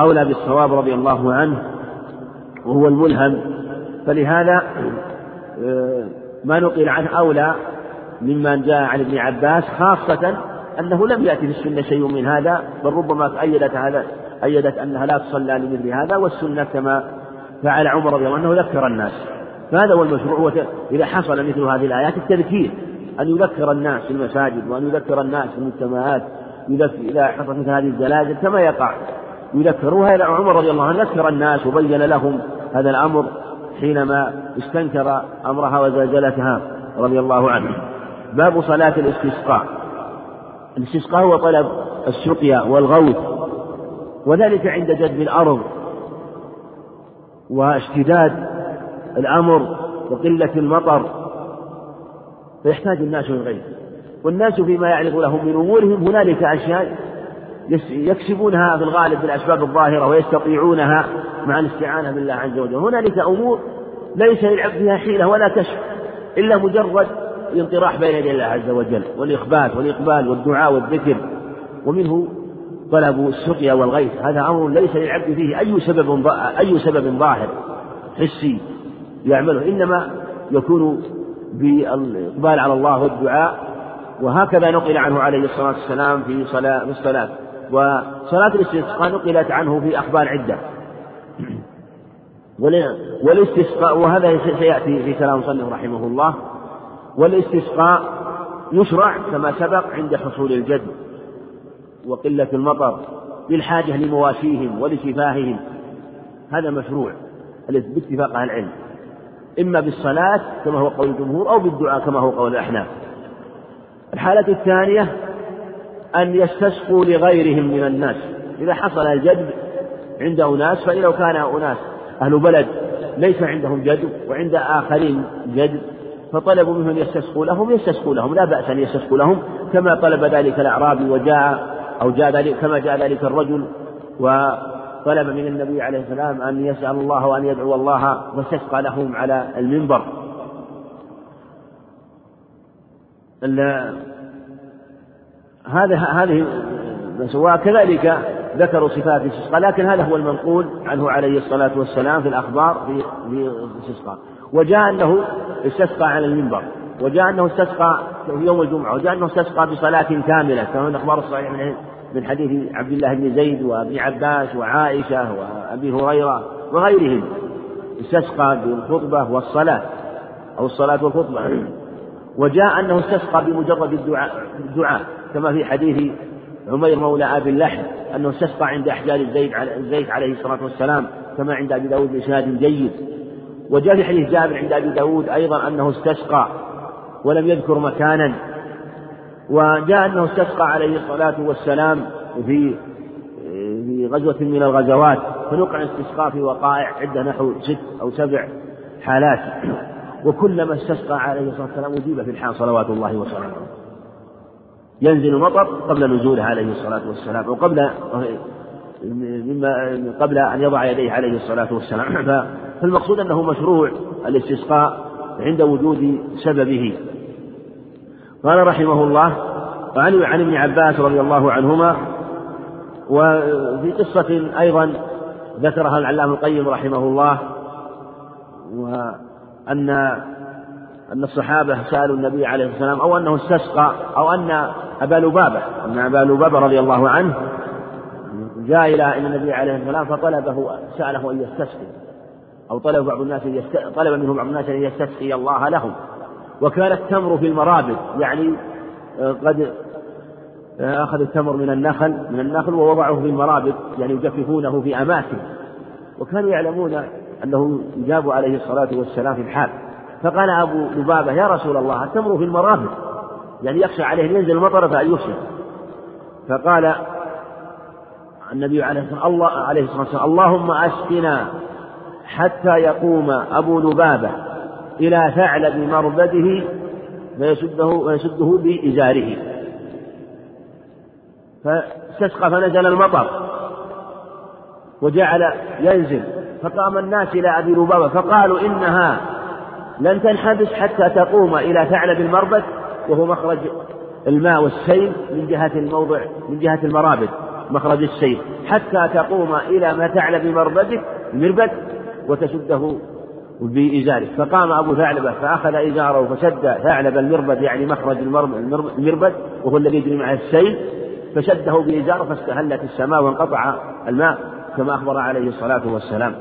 Speaker 2: أولى بالصواب رضي الله عنه وهو الملهم. فلهذا آه، ما نقل عنه أولى مما جاء عن ابن عباس خاصة أنه لم يأتي في السنة شيء من هذا بل ربما أيدت هذا أيدت أنها لا تصلى لمثل هذا والسنة كما فعل عمر رضي الله عنه ذكر الناس. فهذا هو المشروع. إذا حصل مثل هذه الآيات التذكير. أن يذكر الناس في المساجد وأن يذكر الناس في المجتمعات إذا حصلت مثل هذه الزلازل كما يقع. يذكروها عمر رضي الله عنه. ذكر الناس وبين لهم هذا الأمر حينما استنكر أمرها وزلزلتها رضي الله عنه. باب صلاة الاستسقاء. الاستسقاء هو طلب السقيا والغوث وذلك عند جذب الأرض واشتداد الأمر وقلة المطر فيحتاج الناس الغيث. والناس فيما يعرض لهم من أمورهم هنالك أشياء يكسبونها في الغالب بالأسباب الظاهرة ويستطيعونها مع الاستعانة بالله عز وجل. هنالك أمور ليس للعبد فيها حيلة ولا كشف إلا مجرد الانطراح بين يدي الله عز وجل والإخبات والإقبال والدعاء والذكر. ومنه طلب السقيا والغيث. هذا أمر ليس للعبد فيه أي سبب أي سبب ظاهر حسي. يعمله. إنما يكون بالإقبال على الله والدعاء وهكذا نقل عنه عليه الصلاة والسلام في صلاة في الصلاة. وصلاة الاستسقاء نقلت عنه في أخبار عدة. [clears throat] والاستسقاء وهذا سيأتي في كلام صلى رحمه الله. والاستسقاء يشرع كما سبق عند حصول الجد وقلة المطر للحاجة لمواشيهم ولشفاههم. هذا مشروع باتفاق أهل العلم. إما بالصلاة كما هو قول الجمهور أو بالدعاء كما هو قول الأحناف. الحالة الثانية أن يستسقوا لغيرهم من الناس. إذا حصل الجدب عند أناس فإنه كان أناس أهل بلد ليس عندهم جدب وعند آخرين جدب فطلبوا منهم أن يستسقوا لهم يستسقوا لهم. لا بأس أن يستسقوا لهم كما طلب ذلك الأعرابي وجاء أو جاء ذلك كما جاء ذلك الرجل وطلب من النبي عليه السلام أن يسأل الله وأن يدعو الله واستسقى لهم على المنبر. هذا هذه وكذلك ذكروا صفات الاستسقاء لكن هذا هو المنقول عنه عليه الصلاة والسلام في الأخبار في الاستسقاء وجاء أنه استسقى على المنبر وجاء أنه استسقى في يوم الجمعة وجاء أنه استسقى بصلاة كاملة كما الأخبار الصحيحة من من حديث عبد الله بن زيد وابن عباس وعائشة وأبي هريرة وغيرهم. استسقى بالخطبة والصلاة أو الصلاة والخطبة. وجاء أنه استسقى بمجرد الدعاء, الدعاء كما في حديث عمير مولى أبي اللحم أنه استسقى عند أحجار الزيت الزيت عليه الصلاة والسلام كما عند أبي داود بإسناد جيد. وجاء في حديث جابر عند أبي داود أيضا أنه استسقى ولم يذكر مكانا. وجاء أنه استسقى عليه الصلاة والسلام في في غزوة من الغزوات فنقع الاستسقاء في وقائع عدة نحو ست أو سبع حالات. وكلما استسقى عليه الصلاة والسلام أجيب في الحال صلوات الله وسلامه. ينزل المطر قبل نزوله عليه الصلاة والسلام وقبل مما قبل أن يضع يديه عليه الصلاة والسلام. فالمقصود أنه مشروع الاستسقاء عند وجود سببه. قال رحمه الله وعن عن ابن عباس رضي الله عنهما وفي قصة أيضا ذكرها العلامة القيم رحمه الله وأن أن الصحابة سألوا النبي عليه الصلاة والسلام أو أنه استسقى أو أن أبا لبابة أن أبا لبابة رضي الله عنه جاء إلى النبي عليه الصلاة والسلام فطلبه سأله أن يستسقي أو طلب بعض الناس طلب منه بعض الناس أن يستسقي الله لهم. وكان التمر في المرابط يعني آه، قد آه، أخذ التمر من النخل من النخل ووضعه في المرابط يعني يجففونه في أماكن. وكانوا يعلمون أنه يجاب عليه الصلاة والسلام في الحال. فقال أبو لبابة يا رسول الله التمر في المرابط. يعني يخشى عليه أن ينزل المطر فأن يفسد. فقال النبي عليه الصلاة الله عليه الصلاة والسلام اللهم أسقنا حتى يقوم أبو لبابة. إلى ثعلب مربده فيسده ويسده بإزاره. فاستسقى فنزل المطر وجعل ينزل. فقام الناس إلى أبي لبابة فقالوا إنها لن تنحبس حتى تقوم إلى ثعلب المربد وهو مخرج الماء والسيل من جهة الموضع من جهة المرابد مخرج السيل حتى تقوم إلى ما ثعلب مربدك المربد وتشده بإزاره. فقام أبو ثعلبة فأخذ إزاره فشد ثعلب المربد يعني مخرج المربد وهو الذي يجري معه السيل فشده بإزاره فاستهلت السماء وانقطع الماء كما أخبر عليه الصلاة والسلام.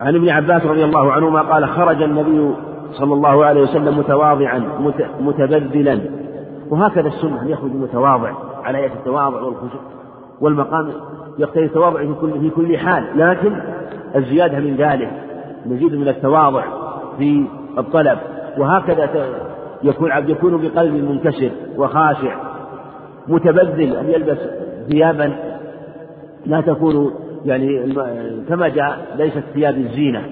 Speaker 2: عن ابن عباس رضي الله عنهما قال خرج النبي صلى الله عليه وسلم متواضعا متبذلا. وهكذا السنة أن يخرج متواضع على آية التواضع والخشوع والمقام يقتضي التواضع في كل في كل حال. لكن الزيادة من ذلك مزيد من التواضع في الطلب. وهكذا يكون عبد يكون بقلب منكسر وخاشع متبذل أن يلبس ثيابا لا تكون يعني كما جاء ليست ثياب الزينة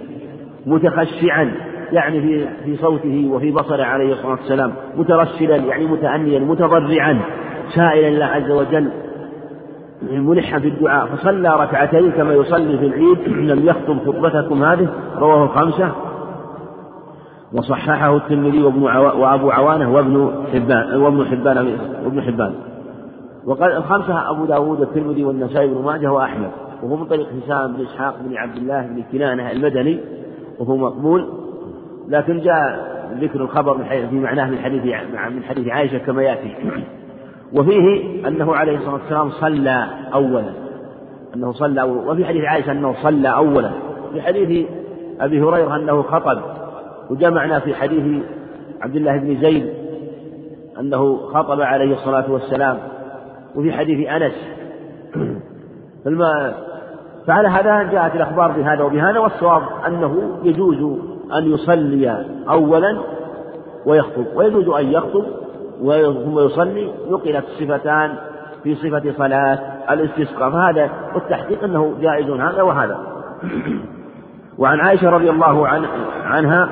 Speaker 2: متخشعا يعني في في صوته وفي بصره عليه الصلاة والسلام مترسلا يعني متأنيا متضرعا سائلا الله عز وجل. ملحا في الدعاء فصلى ركعتين كما يصلي في العيد لم يخطب خطبتكم هذه رواه الخمسة. وصححه الترمذي وابن وأبو عوانة وابن حبان وابن حبان وابن حبان. وقال الخمسة أبو داود والترمذي والنسائي بن ماجه وأحمد. وهو من طريق هشام بن إسحاق بن عبد الله بن كنانة المدني وهو مقبول. لكن جاء ذكر الخبر في معناه من حديث من حديث عائشة كما يأتي. وفيه أنه عليه الصلاة والسلام صلى أولا. أنه صلى أولا. وفي حديث عائشة أنه صلى أولا. في حديث أبي هريرة أنه خطب. وجمعنا في حديث عبد الله بن زيد أنه خطب عليه الصلاة والسلام. وفي حديث أنس. [clears throat] فالما فعلى هذا جاءت الأخبار بهذا وبهذا والصواب أنه يجوز أن يصلي أولا ويخطب. ويجوز أن يخطب ثم يصلي نقلت الصفتان في صفة صلاة الاستسقاء. فهذا والتحقيق أنه جائز هذا وهذا. [clears throat] وعن عائشة رضي الله عن عنها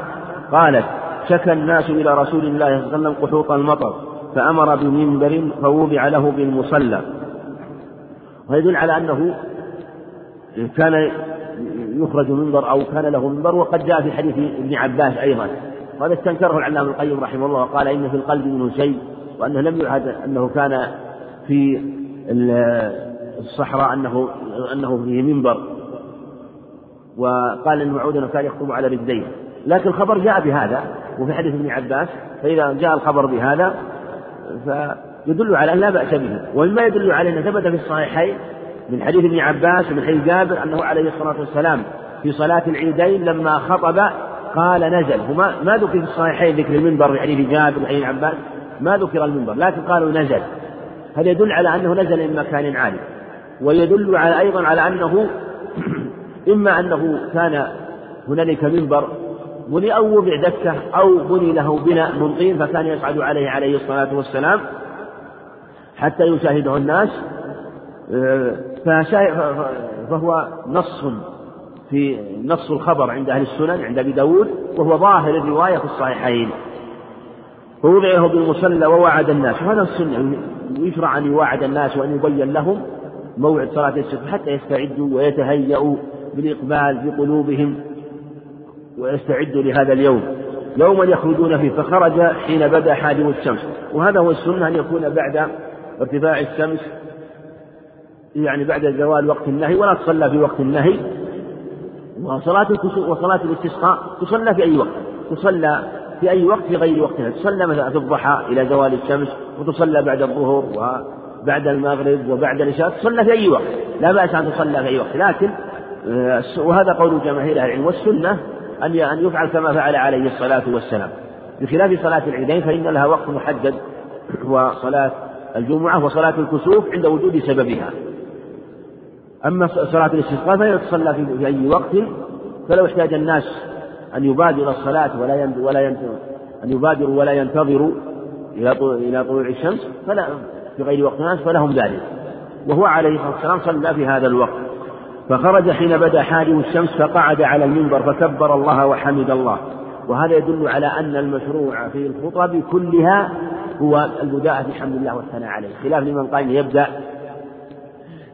Speaker 2: قالت شكى الناس إلى رسول الله صلى الله عليه وسلم قحوط المطر فأمر بمنبر فوضع له بالمصلى. ويدل على أنه كان يخرج منبر أو كان له منبر وقد جاء في حديث ابن عباس أيضا. وهذا استنكره العلامة القيم رحمه الله وقال إن في القلب منه شيء وأنه لم يعهد أنه كان في الصحراء أنه أنه فيه منبر. وقال إن معود كان يخطب على رجليه لكن الخبر جاء بهذا وفي حديث ابن عباس فإذا جاء الخبر بهذا فيدل على أن لا بأس به. ومما يدل على أنه ثبت في الصحيحين من حديث ابن عباس ومن حديث جابر أنه عليه الصلاة والسلام في صلاة العيدين لما خطب قال نزل. وما ما ذكر في الصحيحين ذكر المنبر في حديث جابر وحديث عباس. ما ذكر المنبر لكن قالوا نزل. هذا يدل على أنه نزل من مكان عالي؟ ويدل على أيضا على أنه [clears throat] إما أنه كان هنالك منبر بني أو وضع دكة أو بني له بناء من طين فكان يصعد عليه عليه الصلاة والسلام حتى يشاهده الناس. فهو نص في نص الخبر عند أهل السنن عند أبي داود وهو ظاهر الرواية في الصحيحين. فوضعه بالمصلى ووعد الناس. وهذا السنة يشرع أن يواعد الناس وأن يبين لهم موعد صلاة الصبح حتى يستعدوا ويتهيأوا بالإقبال في قلوبهم ويستعدوا لهذا اليوم. يوما يخرجون فيه فخرج حين بدأ حاجب الشمس. وهذا هو السنة أن يكون بعد ارتفاع الشمس يعني بعد زوال وقت النهي ولا تصلى في وقت النهي. وصلاة وصلاة الاستسقاء تصلى في أي وقت؟ تصلى في أي وقت في غير وقتها؟ تصلى مثلا في الضحى إلى زوال الشمس وتصلى بعد الظهر وبعد المغرب وبعد العشاء تصلى في أي وقت؟ لا بأس أن تصلى في أي وقت لكن آه، وهذا قول جماهير أهل العلم والسنة أن أن يفعل كما فعل عليه الصلاة والسلام. بخلاف صلاة العيدين فإن لها وقت محدد وصلاة الجمعة وصلاة الكسوف عند وجود سببها. أما صلاة الاستسقاء فهي تصلى في أي وقت فلو احتاج الناس أن يبادروا الصلاة ولا ولا أن يبادروا ولا ينتظروا إلى إلى طلوع الشمس فلا في غير وقت الناس فلهم ذلك. وهو عليه الصلاة والسلام صلى في هذا الوقت. فخرج حين بدأ حاجب الشمس فقعد على المنبر فكبر الله وحمد الله. وهذا يدل على أن المشروع في الخطب كلها هو البداءة بحمد الله والثناء عليه. خلاف لمن قال يبدأ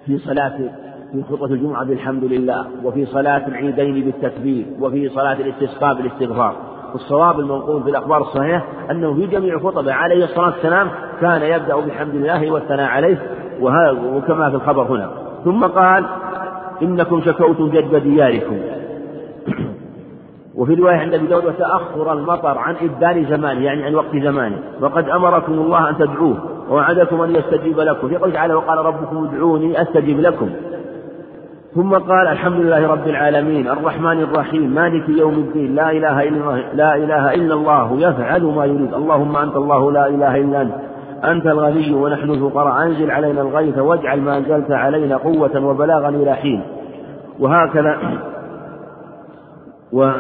Speaker 2: في صلاة في خطبة الجمعة بالحمد لله وفي صلاة العيدين بالتكبير وفي صلاة الاستسقاء بالاستغفار. والصواب المنقول في الأخبار الصحيحة أنه في جميع خطبه عليه الصلاة والسلام كان يبدأ بحمد الله والثناء عليه وكما في الخبر هنا. ثم قال إنكم شكوتم جد دياركم. وفي رواية عند أبي داود وتأخر المطر عن إبدال زمانه يعني عن وقت زمانه. وقد أمركم الله أن تدعوه ووعدكم أن يستجيب لكم. في قوله تعالى وقال ربكم ادعوني أستجب لكم. ثم قال الحمد لله رب العالمين الرحمن الرحيم مالك يوم الدين لا إله إلا الله لا إله إلا الله يفعل ما يريد اللهم أنت الله لا إله إلا أنت أنت الغني ونحن الفقراء أنزل علينا الغيث واجعل ما أنزلت علينا قوة وبلاغا إلى حين. وهكذا و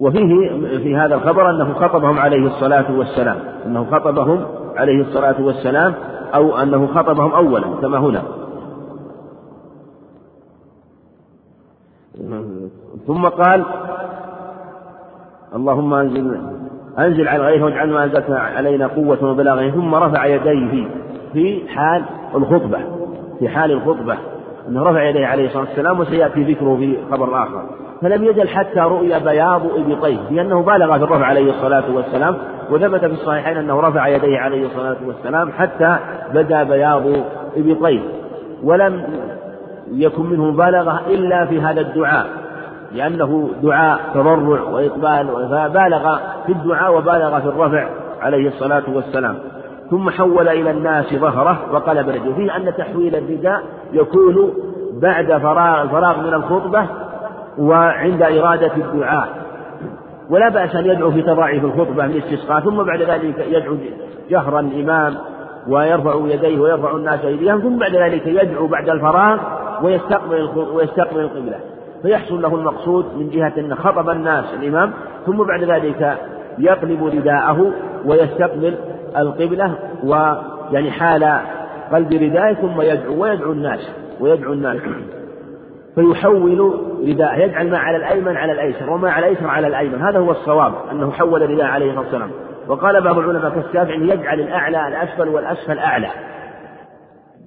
Speaker 2: وفيه في هذا الخبر أنه خطبهم عليه الصلاة والسلام أنه خطبهم عليه الصلاة والسلام أو أنه خطبهم أولا كما هنا. ثم قال اللهم أنزل أنزل على الغيث واجعل ما أنزلت علينا قوة وبلاغا. ثم رفع يديه في حال الخطبة في حال الخطبة أنه رفع يديه عليه الصلاة والسلام وسيأتي ذكره في خبر آخر. فلم يزل حتى رؤي بياض إبطيه لأنه بالغ في الرفع عليه الصلاة والسلام وثبت في الصحيحين أنه رفع يديه عليه الصلاة والسلام حتى بدا بياض إبطيه ولم يكن منه مبالغة إلا في هذا الدعاء لأنه دعاء تضرع وإقبال فبالغ في الدعاء وبالغ في الرفع عليه الصلاة والسلام. ثم حول إلى الناس ظهره وقلب رجله. فيه أن تحويل الرداء يكون بعد فراغ الفراغ من الخطبة وعند إرادة الدعاء. ولا بأس أن يدعو في تضاعف الخطبة من استسقاء ثم بعد ذلك يدعو جهرا الإمام ويرفع يديه ويرفع الناس أيديهم ثم بعد ذلك يدعو بعد الفراغ ويستقبل ويستقبل القبلة. فيحصل له المقصود من جهة أن خطب الناس الإمام ثم بعد ذلك يقلب رداءه ويستقبل القبلة ويعني حال قلب ردائه ثم يدعو ويدعو الناس ويدعو الناس. فيحول رداءه يجعل ما على الأيمن على الأيسر وما على الأيسر على الأيمن هذا هو الصواب أنه حول رداء عليه الصلاة والسلام. وقال بعض العلماء كالشافعي يجعل الأعلى الأسفل والأسفل أعلى.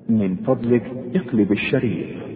Speaker 3: من فضلك اقلب الشريف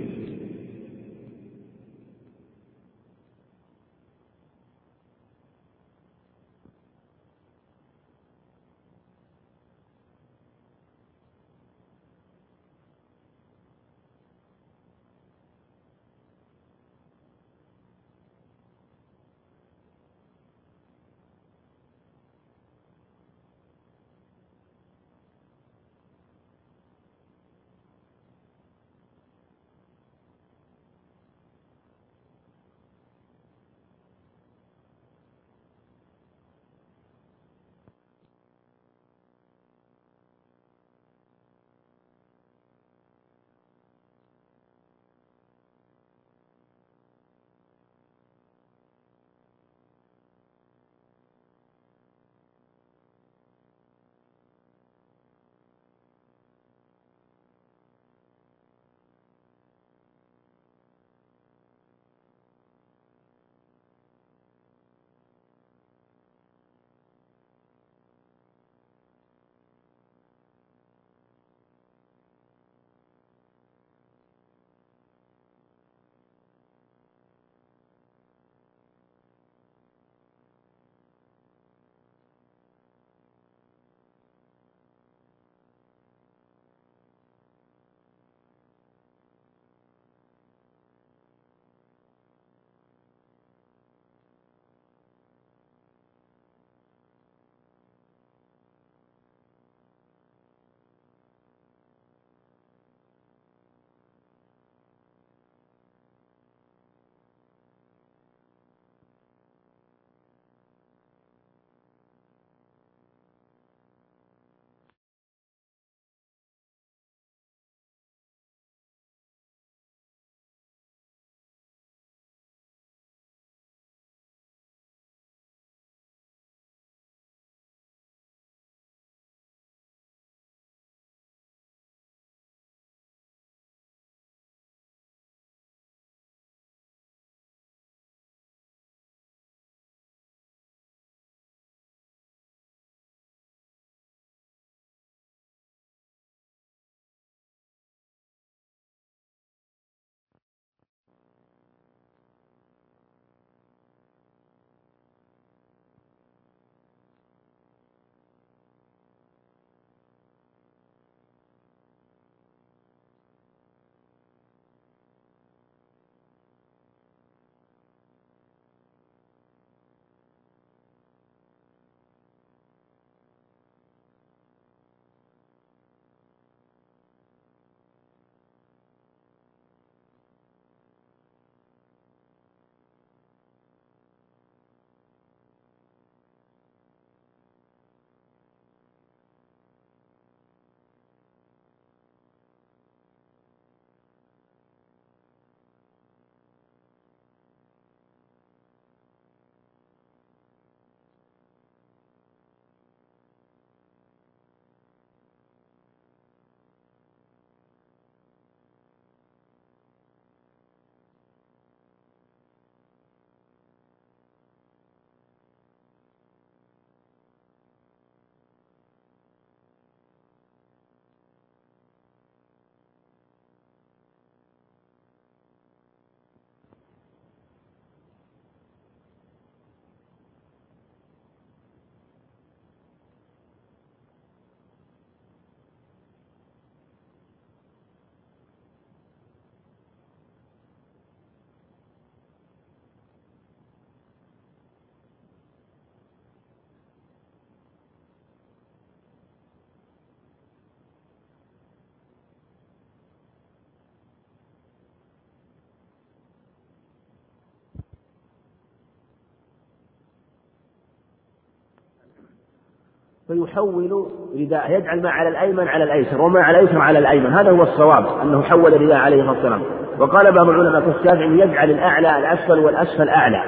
Speaker 2: فيحول رداءه يجعل ما على الأيمن على الأيسر وما على الأيسر على الأيمن هذا هو الصواب أنه حول رداء عليه الصلاة والسلام وقال بعض العلماء كالشافعي يجعل الأعلى الأسفل والأسفل أعلى.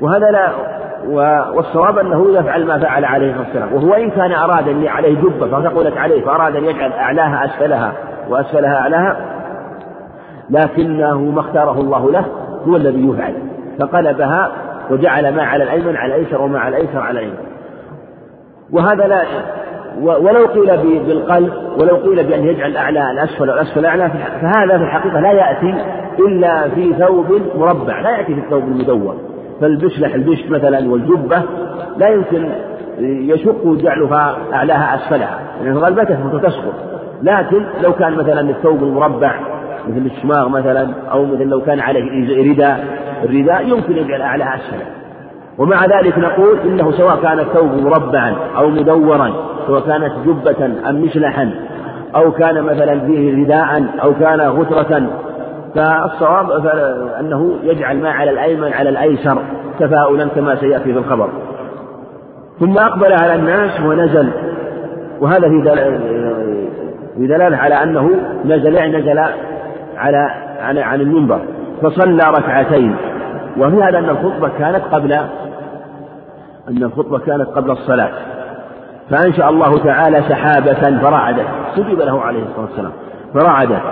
Speaker 2: وهذا لا والصواب أنه يفعل ما فعل عليه الصلاة والسلام وهو إن كان أراد أن عليه جبة فثقلت عليه فأراد أن يجعل أعلاها أسفلها وأسفلها أعلاها لكنه ما اختاره الله له هو الذي يفعل. فقلبها وجعل ما على الأيمن على الأيسر وما على الأيسر على الأيمن. وهذا لا ولو قيل بالقلب ولو قيل بأن يجعل الأعلى الأسفل والأسفل الأعلى فهذا في الحقيقة لا يأتي إلا في ثوب مربع لا يأتي في الثوب المدور. فالبشلح البشت مثلا والجبة لا يمكن يشق جعلها أعلاها أسفلها لأن يعني غلبته فتسقط لكن لو كان مثلا الثوب المربع مثل الشماغ مثلا أو مثل لو كان عليه رداء الرداء يمكن يجعل أعلاها أسفلها. ومع ذلك نقول إنه سواء كان الثوب مربعا أو مدورا سواء كانت جبة أم مشلحا أو كان مثلا فيه رداء أو كان غترة فالصواب أنه يجعل ما على الأيمن على الأيسر تفاؤلا كما سيأتي في الخبر. ثم أقبل على الناس ونزل وهذا في في دلالة على أنه نزل يعني نزل على عن عن المنبر فصلى ركعتين. وفي هذا أن الخطبة كانت قبل أن الخطبة كانت قبل الصلاة فأنشأ الله تعالى سحابة فرعدت سجد له عليه الصلاة والسلام فرعدت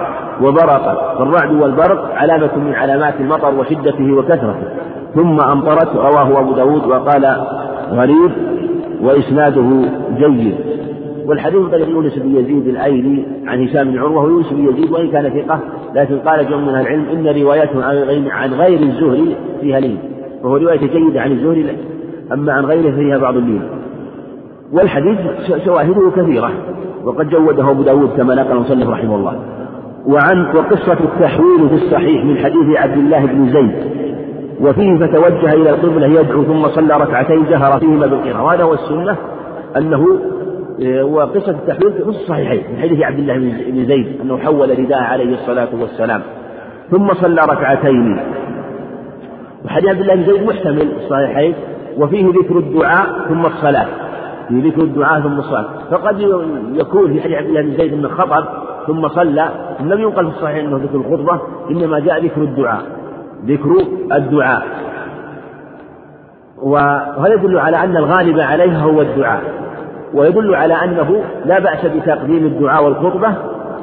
Speaker 2: وبرقت فالرعد والبرق علامة من علامات المطر وشدته وكثرته ثم أمطرت رواه أبو داود وقال غريب وإسناده جيد. والحديث طريق يونس بن يزيد الأيلي عن هشام بن عروة ويونس بن يزيد وإن كان ثقة لكن قال جمع من العلم إن روايته عن غير الزهري فيها لين وهو رواية جيدة عن الزهري أما عن غيره فيها بعض اللين والحديث شواهده كثيرة وقد جوده أبو داود كما نقل المصنف رحمه الله. وعن وقصة التحويل في الصحيح من حديث عبد الله بن زيد وفيه فتوجه إلى القبلة يدعو ثم صلى ركعتين جهر فيهما بالقراءة. وهذا هو السنة أنه وقصة التحويل في الصحيحين من حديث عبد الله بن زيد أنه حول رداء عليه الصلاة والسلام. ثم صلى ركعتين. وحديث عبد الله بن زيد محتمل الصحيحين وفيه ذكر الدعاء ثم الصلاة. في ذكر الدعاء ثم الصلاة. فقد يكون في حديث عبد الله بن زيد أنه خطب ثم صلى. لم ينقل في الصحيح أنه ذكر الخطبة إنما جاء ذكر الدعاء. ذكر الدعاء. وهذا يدل على أن الغالب عليها هو الدعاء؟ ويدل على أنه لا بأس بتقديم الدعاء والخطبة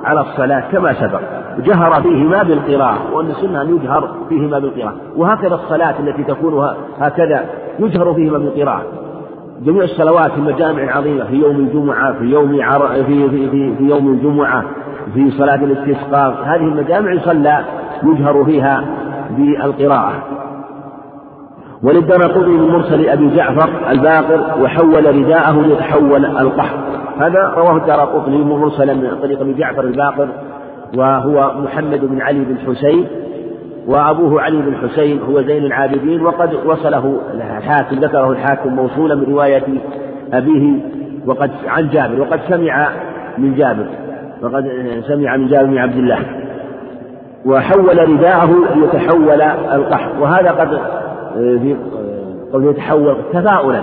Speaker 2: على الصلاة كما سبق. جهر فيهما بالقراءة وأن السنة أن يجهر فيهما بالقراءة. وهكذا الصلاة التي تكون هكذا يجهر فيهما بالقراءة. جميع الصلوات في المجامع العظيمة في يوم الجمعة في يوم عر... في, في, في, في يوم الجمعة في صلاة الاستسقاء هذه المجامع يصلى يجهر فيها بالقراءة. وللدار قضي من مرسل أبي جعفر الباقر وحول رداءه ليتحول القحط. هذا رواه الدار قطني مرسلا من طريق أبي جعفر الباقر وهو محمد بن علي بن حسين وأبوه علي بن حسين هو زين العابدين وقد وصله الحاكم ذكره الحاكم موصولا من رواية أبيه وقد عن جابر وقد سمع من جابر وقد سمع من جابر بن عبد الله. وحول رداءه ليتحول القحط وهذا قد في قول يتحول تفاؤلا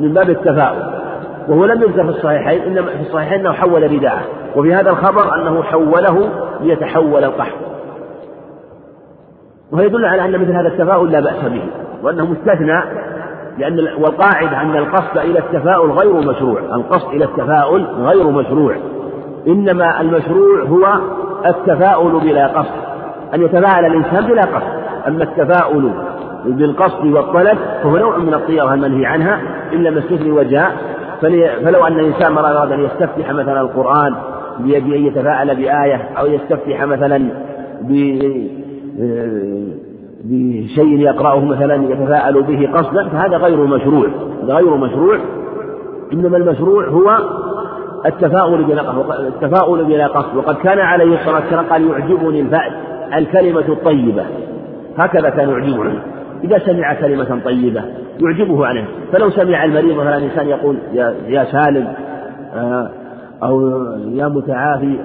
Speaker 2: من باب التفاؤل. وهو لم يذكر في الصحيحين إنما في الصحيحين أنه حول رداءه وفي هذا الخبر أنه حوله ليتحول القحط. وهو يدل على أن مثل هذا التفاؤل لا بأس به وأنه مستثنى لأن والقاعدة أن القصد إلى التفاؤل غير مشروع. القصد إلى التفاؤل غير مشروع. إنما المشروع هو التفاؤل بلا قصد. أن يتفاءل الإنسان بلا قصد. أما التفاؤل بالقصد والطلب فهو نوع من الطيرة المنهي عنها إلا ما استثني وجاء فلو أن الإنسان أراد أن يستفتح مثلا القرآن بأن يتفاءل بآية أو يستفتح مثلا بشيء يقرأه مثلا يتفاءل به قصدا فهذا غير مشروع. غير مشروع. إنما المشروع هو التفاؤل بلا قصد التفاؤل بلا قصد. وقد كان عليه الصلاة والسلام قال يعجبني الفأل الكلمة الطيبة. هكذا كان يعجبني. إذا سمع كلمة طيبة يعجبه عليه. فلو سمع المريض مثلا إنسان يقول يا, يا سالم آه، أو يا متعافي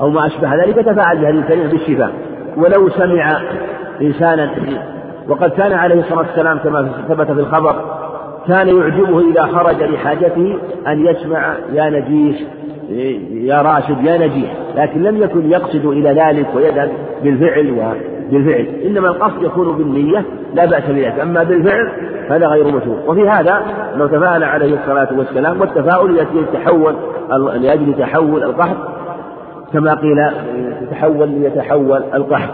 Speaker 2: أو ما أشبه ذلك تفاعل بهذه الكلمة بالشفاء. ولو سمع إنسانا وقد كان عليه الصلاة والسلام كما ثبت في الخبر كان يعجبه إذا خرج لحاجته أن يسمع يا نجيش يا راشد يا نجيح لكن لم يكن يقصد إلى ذلك ويذهب بالفعل وبالفعل إنما القصد يكون بالنية لا بأس بذلك. أما بالفعل هذا غير مشروع. وفي هذا لو تفاءل عليه الصلاة والسلام والتفاؤل لأجل تحول لأجل تحول القحط كما قيل تحول ليتحول القحط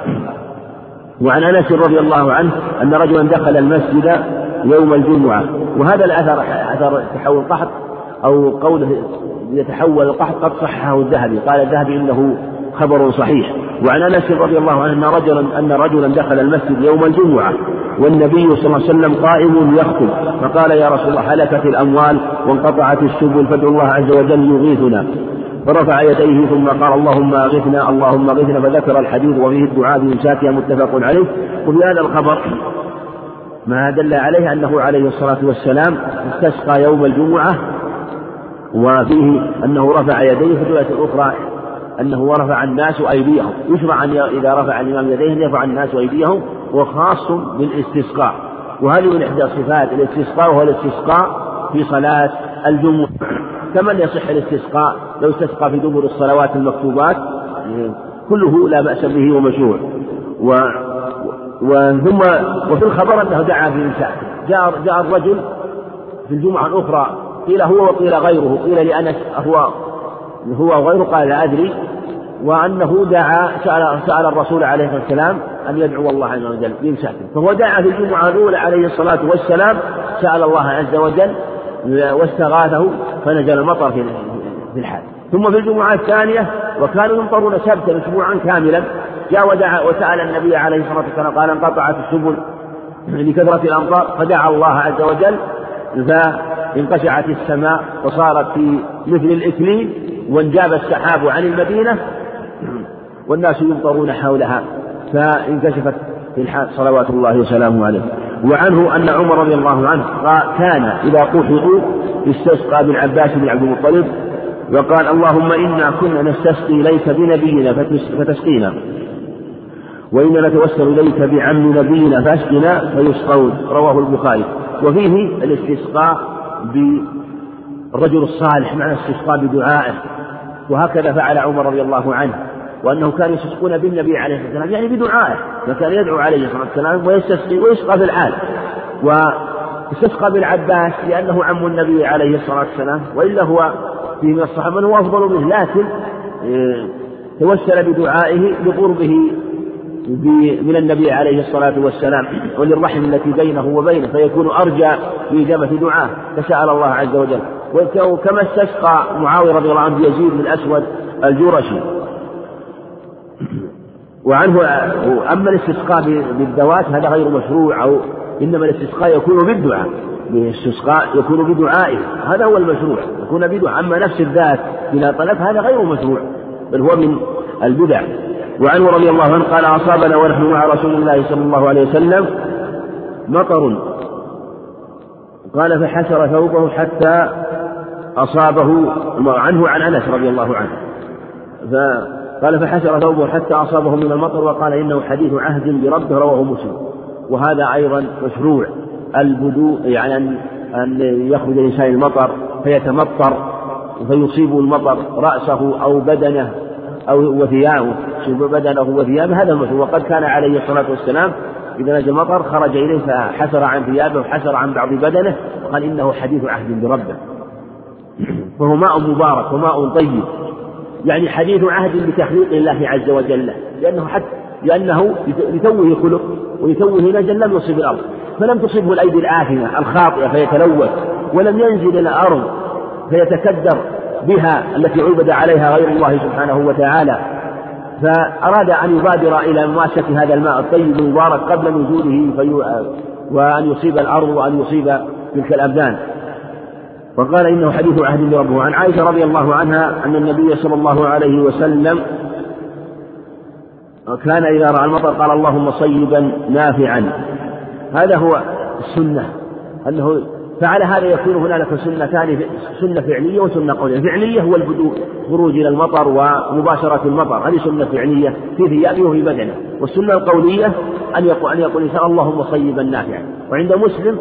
Speaker 2: وعن أنس رضي الله عنه أن رجلا دخل المسجد يوم الجمعة. وهذا الأثر أثر تحول القحط أو قوله يتحول القحط قد صححه الذهبي. قال الذهبي إنه خبر صحيح. وعن أنس رضي الله عنه أن رجلا أن رجلا دخل المسجد يوم الجمعة والنبي صلى الله عليه وسلم قائم يخطب. فقال يا رسول الله هلكت الأموال وانقطعت السبل فادعو الله عز وجل يغيثنا. فرفع يديه ثم قال اللهم أغثنا اللهم أغثنا. فذكر الحديث وفيه الدعاء بإمساكها متفق عليه. وفي هذا الخبر. ما دل عليه أنه عليه الصلاة والسلام استسقى يوم الجمعة وفيه أنه رفع يديه في الأخرى أنه رفع الناس أيديهم. يشرع أن إذا رفع الإمام يديه؟ يرفع الناس أيديهم وخاص بالاستسقاء. وهذه من إحدى صفات الاستسقاء وهو الاستسقاء في صلاة الجمعة. كمن يصح الاستسقاء؟ لو استسقى في دبر الصلوات المكتوبات كله لا بأس به ومشروع. و وثم وفي الخبر أنه دعا في نساء جاء جاء الرجل في الجمعة الأخرى قيل هو وقيل غيره قيل لأنس هو هو غيره قال لا أدري وأنه دعا سأل, سأل الرسول عليه الصلاة والسلام أن يدعو الله عز وجل بإمساكه فهو دعا في الجمعة الأولى عليه الصلاة والسلام سأل الله عز وجل واستغاثه فنزل المطر في الحال. ثم في الجمعة الثانية وكانوا يمطرون سبتا أسبوعا كاملا جاء ودعا وسأل النبي عليه الصلاة والسلام قال انقطعت السبل لكثرة الأمطار فدعا الله عز وجل فانقشعت السماء وصارت في مثل الإكليل وانجاب السحاب عن المدينة والناس يمطرون حولها فانكشفت في الحال صلوات الله وسلامه عليه. وعنه أن عمر رضي الله عنه كان إذا قحطوا استسقى بن عباس بن عبد المطلب وقال اللهم إنا كنا نستسقي إليك بنبينا فتسقينا. وإنا نتوسل إليك بعم نبينا فأسقنا فيسقون. رواه البخاري. وفيه الاستسقاء بالرجل الصالح معنى الاستسقاء بدعائه. وهكذا فعل عمر رضي الله عنه. وأنه كان يستسقون بالنبي عليه الصلاة والسلام يعني بدعائه. فكان يدعو عليه الصلاة والسلام ويستسقي ويسقى في الحال واستسقى بالعباس لأنه عم النبي عليه الصلاة والسلام. وإلا هو في من الصحابة من هو أفضل منه. لكن آه، توسل بدعائه لقربه من النبي عليه الصلاة والسلام وللرحم التي بينه وبينه فيكون أرجى بإجابة دعاه فسأل الله عز وجل. وكما استسقى معاوية رضي الله عنه بيزيد بن الأسود الجرشي. وعنه أما الاستسقاء بالذوات هذا غير مشروع أو إنما الاستسقاء يكون بالدعاء. الاستسقاء يكون بدعائه هذا هو المشروع يكون بدعاء. أما نفس الذات بلا طلب هذا غير مشروع بل هو من البدع. وعنه رضي الله عنه قال أصابنا ونحن مع رسول الله صلى الله عليه وسلم مطر. قال فحسر ثوبه حتى أصابه عنه عن أنس رضي الله عنه. قال فحسر ثوبه حتى أصابه من المطر وقال إنه حديث عهد بربه رواه مسلم. وهذا أيضا مشروع. البدو يعني أن أن يخرج الإنسان المطر فيتمطر فيصيب المطر رأسه أو بدنه أو وثيابه بدنه وثيابه هذا المشروع. وقد كان عليه الصلاة والسلام إذا نزل المطر خرج إليه فحسر عن ثيابه وحسر عن بعض بدنه وقال إنه حديث عهد بربه فهو ماء مبارك وماء طيب. يعني حديث عهد بتخليق الله عز وجل لأنه حتى لأنه لتوه خلق ولتوه نجل لم يصب الأرض. فلم تصبه الأيدي الآثمة الخاطئة فيتلوث ولم ينزل إلى الأرض فيتكدر. بها التي عبد عليها غير الله سبحانه وتعالى. فأراد أن يبادر إلى مماسة هذا الماء الطيب المبارك قبل نزوله في وأن يصيب الأرض وأن يصيب تلك الأبدان. وقال إنه حديث عهد بربه عن عائشة رضي الله عنها أن النبي صلى الله عليه وسلم كان إذا رأى المطر قال اللهم صيبا نافعا. هذا هو السنة أنه فعلى هذا يكون هنالك سنتان سنة فعلية وسنة قولية، فعلية هو البدو خروج إلى المطر ومباشرة المطر، هذه سنة فعلية في ثيابه وفي بدنه، والسنة القولية أن يقول أن يقول إن اللهم صيبا نافعا، وعند مسلم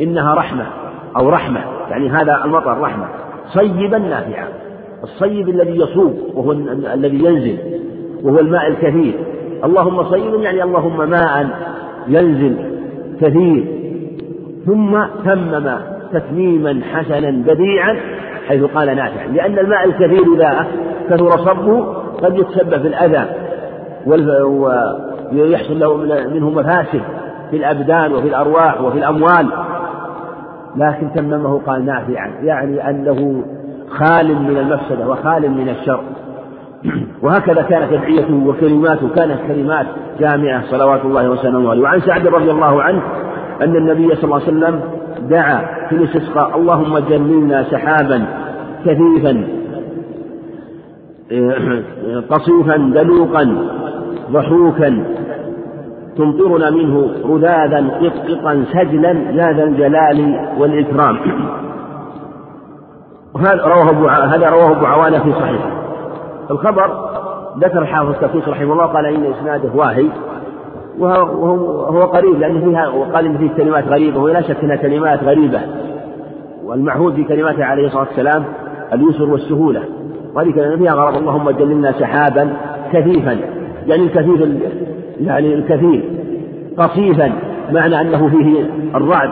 Speaker 2: إنها رحمة أو رحمة يعني هذا المطر رحمة. صيبا نافعا. الصيب الذي يصوب وهو الذي ينزل وهو الماء الكثير. اللهم صيب يعني اللهم ماء ينزل كثير. ثم تمم تتميما حسنا بديعا حيث قال نافعا لأن الماء الكثير إذا كثر صبه قد يتسبب في الأذى ويحصل له منه مفاسد في الأبدان وفي الأرواح وفي الأموال. لكن تممه قال نافعا يعني أنه خال من المفسدة وخال من الشر. وهكذا كانت أدعيته وكلماته كانت كلمات جامعة صلوات الله وسلامه عليه. وعن سعد رضي الله عنه أن النبي صلى الله عليه وسلم دعا في الاستسقاء. اللهم جللنا سحابا كثيفا قصيفا دلوقا ضحوكا تمطرنا منه رذاذا قطقطا سجلا يا ذا الجلال والإكرام. وهذا رواه أبو هذا رواه أبو عوانة في صحيحه. الخبر ذكر الحافظ التفسير رحمه الله قال إن إسناده واهي وهو قريب لأن فيها وقال إن فيه كلمات غريبة ولا شك أنها كلمات غريبة. والمعهود في كلماته عليه الصلاة والسلام اليسر والسهولة. وهذه كلمة فيها غرض اللهم جللنا سحابا كثيفا. يعني الكثيف يعني الكثير قصيفا معنى أنه فيه الرعد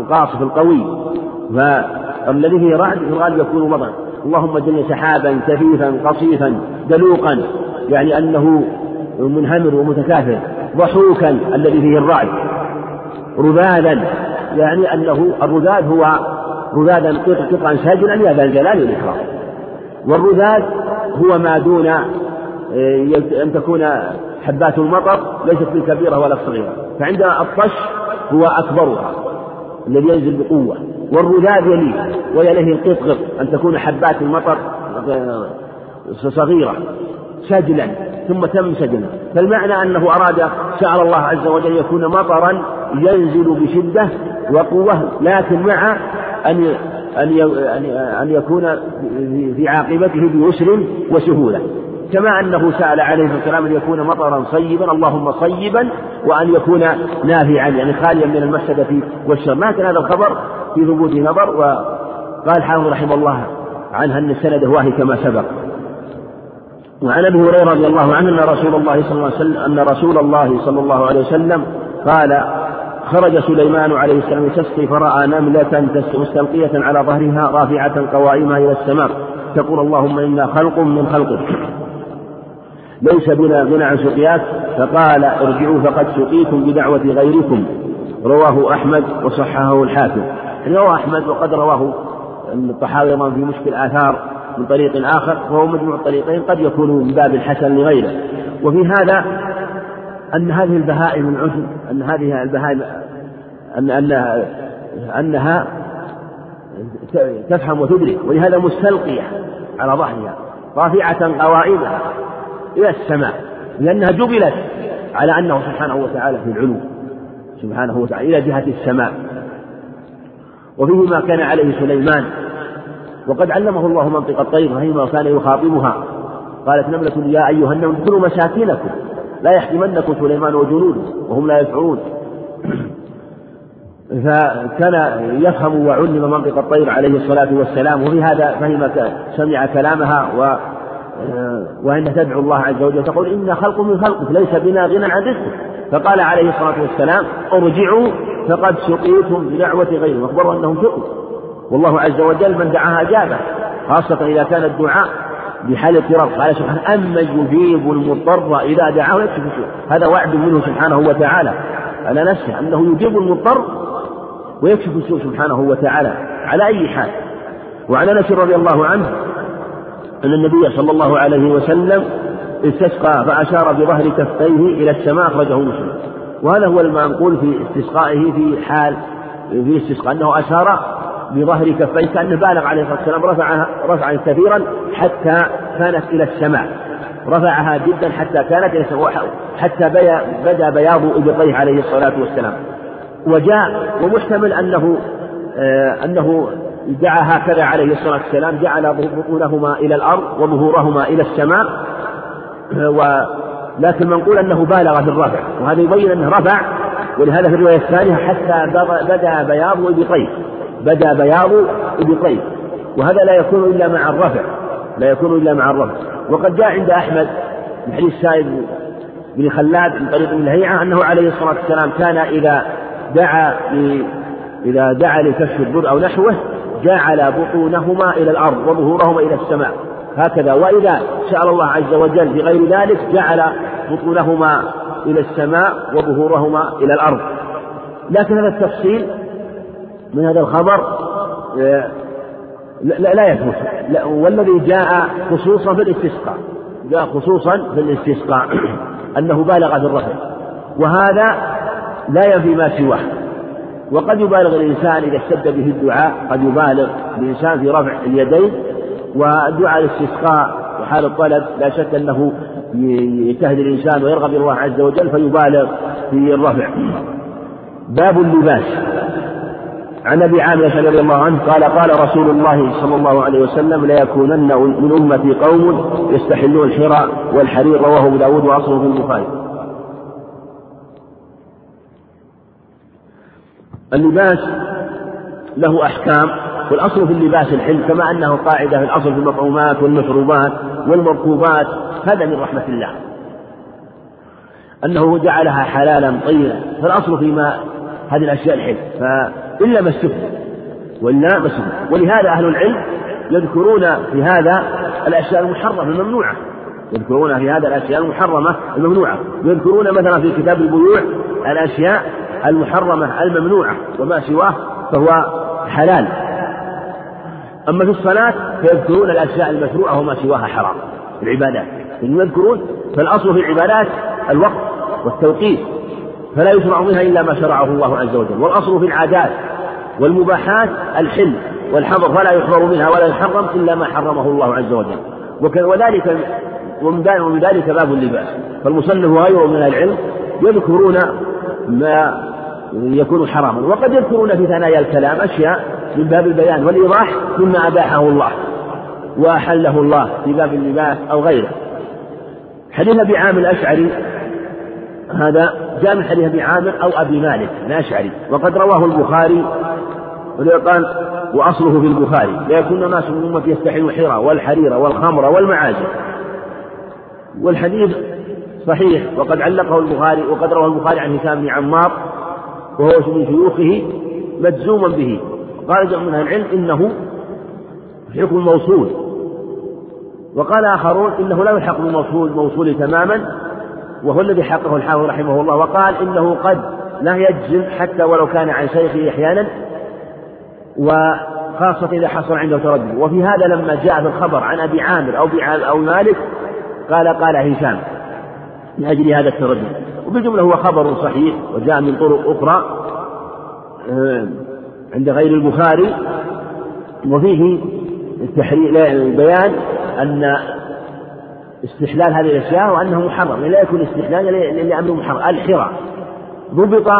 Speaker 2: القاصف القوي. فالذي فيه رعد في الغالب يكون مطر اللهم جل سحابا كثيفا قصيفا دلوقا. يعني أنه منهمر ومتكاثر. ضحوكا الذي فيه الرعد. رذاذا يعني أنه الرذاذ هو رذاذا قطعا سجلا يا ذا الجلال والإكرام. والرذاذ هو ما دون آه، أن تكون حبات المطر ليست بالكبيرة ولا الصغيرة فعند الطش هو أكبرها الذي ينزل بقوة. والرذاذ يليه ويليه القطقط أن تكون حبات المطر آه، صغيرة سجلا ثم تم سجلا فالمعنى أنه أراد شعر الله عز وجل يكون مطرا ينزل بشدة وقوة لكن مع أن أن أن يكون في عاقبته بيسر وسهولة. كما أنه سأل عليه الصلاة أن يكون مطرا صيبا اللهم صيبا وأن يكون نافعا يعني خاليا من المفسدة والشر. لكن هذا الخبر في ثبوت نظر وقال حافظ رحمه الله عنها أن السند واهي كما سبق. وعن أبي هريرة رضي الله عنه أن رسول الله صلى الله عليه وسلم أن رسول الله صلى الله عليه وسلم قال خرج سليمان عليه السلام يستسقي فراى نملة مستلقية على ظهرها رافعة قوائمها إلى السماء. تقول اللهم إنا خلق من خلقك. ليس بنا غنى عن سقياك. فقال ارجعوا فقد سقيتم بدعوة غيركم. رواه أحمد وصححه الحاكم. يعني رواه أحمد وقد رواه الطحاوي في مشكل آثار. من طريق آخر وهو مجموع الطريقين قد يكون من باب الحسن لغيره. وفي هذا أن هذه البهائم العجم أن هذه البهائم أن أنها أنها تفهم وتدرك ولهذا مستلقية على ظهرها رافعة قوائمها إلى السماء لأنها جبلت على أنه سبحانه وتعالى في العلو سبحانه وتعالى إلى جهة السماء. وفيه ما كان عليه سليمان وقد علمه الله منطق الطير فهما كان يخاطبها. قالت نملة يا أيها النمل ادخلوا مساكنكم لا يحكمنكم سليمان وجنوده وهم لا يشعرون. فكان يفهم وعلم منطق الطير عليه الصلاة والسلام وفي هذا فهم سمع كلامها و وأن تدعو الله عز وجل تقول إن خلق من خلقك ليس بنا غنى عن رزقك. فقال عليه الصلاة والسلام ارجعوا فقد سقيتم بدعوة غيرهم أخبروا أنهم سقوا. والله عز وجل من دعاها أجابه خاصة إذا كان الدعاء بحال اضطراب قال سبحانه أما يجيب المضطر إذا دعاه يكشف السوء هذا وعد منه سبحانه وتعالى. على نفسه أنه يجيب المضطر ويكشف السوء سبحانه وتعالى. على أي حال. وعن أنس رضي الله عنه أن النبي صلى الله عليه وسلم استسقى فأشار بظهر كفيه إلى السماء أخرجه مسلم. وهذا هو المنقول في استسقائه في حال في استسقاء أنه أشار بظهر كفيه كأنه بالغ عليه الصلاة والسلام رفعها رفعا كثيرا حتى كانت إلى السماء. رفعها جدا حتى كانت إلى السماء حتى بدا بياض إبطيه عليه الصلاة والسلام. وجاء ومحتمل أنه آه أنه دعا هكذا عليه الصلاة والسلام جعل بطونهما إلى الأرض وظهورهما إلى السماء. ولكن منقول أنه بالغ في الرفع وهذا يبين أنه رفع ولهذا في الرواية الثانية حتى بدا بياض إبطيه بدا بياض إبطيه وهذا لا يكون إلا مع الرفع. لا يكون إلا مع الرفع. وقد جاء عند أحمد من حديث سائد بن خلاد من طريق ابن الهيعة أنه عليه الصلاة والسلام كان إذا دعا إذا دعا لكشف الضر أو نحوه جعل بطونهما إلى الأرض وظهورهما إلى السماء. هكذا. وإذا سأل الله عز وجل بغير ذلك جعل بطونهما إلى السماء وظهورهما إلى الأرض. لكن هذا التفصيل من هذا الخبر آه، لا, لا يثبت. والذي جاء خصوصا في الاستسقاء جاء خصوصا في الاستسقاء [clears throat] أنه بالغ في الرفع وهذا لا ينفي ما سواه. وقد يبالغ الإنسان إذا اشتد به الدعاء قد يبالغ الإنسان في رفع اليدين. ودعاء الاستسقاء وحال الطلب لا شك أنه يجتهد الإنسان ويرغب الله عز وجل فيبالغ في الرفع. باب اللباس. عن أبي عامر رضي الله عنه قال قال رسول الله صلى الله عليه وسلم ليكونن من أمتي قوم يستحلون الحرى والحرير رواه أبو داود واصله في البخاري. اللباس له أحكام والأصل في اللباس الحل كما أنه قاعدة في الأصل في المطعومات والمشروبات والمركوبات هذا من رحمة الله. أنه جعلها حلالا طيبا فالأصل فيما هذه الأشياء الحل فالا ما استثنى وإلا ما استثنى ولهذا أهل العلم يذكرون في هذا الأشياء المحرمة الممنوعة. يذكرون في هذا الأشياء المحرمة الممنوعة. يذكرون مثلا في كتاب البيوع الأشياء المحرمة الممنوعة. وما سواه فهو حلال. أما في الصلاة فيذكرون الأشياء المشروعة وما سواها حرام. العبادات. يذكرون فالأصل في العبادات الوقت والتوقيت. فلا يشرع منها إلا ما شرعه الله عز وجل. والأصل في العادات والمباحات الحل والحظر فلا يحضر منها ولا يحرم إلا ما حرمه الله عز وجل. وذلك ومن ذلك باب اللباس. فالمصنف وغيره من العلم يذكرون ما يكون حراما وقد يذكرون في ثنايا الكلام أشياء من باب البيان والإيضاح مما أباحه الله وأحله الله في باب اللباس أو غيره. حديث أبي عامر الأشعري هذا جاء من حديث أبي عامر أو أبي مالك الأشعري وقد رواه البخاري قال وأصله في البخاري. ليكون الناس من أمتي يستحلون الحرى والحرير والخمر والمعازف. والحديث صحيح وقد علقه البخاري وقد رواه البخاري عن هشام بن عمار وهو من شيوخه مجزوما به. قال جمع من أهل العلم إنه حكم موصول وقال آخرون إنه لا يلحق بالموصول موصول تماما. وهو الذي حقه الحافظ رحمه الله وقال إنه قد لا يجزم حتى ولو كان عن شيخه أحيانا وخاصة إذا حصل عنده تردد. وفي هذا لما جاء في الخبر عن أبي عامر أو أو مالك قال قال هشام من أجل هذا التردد. وبالجملة هو خبر صحيح وجاء من طرق أخرى آه، عند غير البخاري وفيه بيان أن استحلال هذه الأشياء وأنه محرم لا يكون استحلال لأمر محرم. الحرى ضبط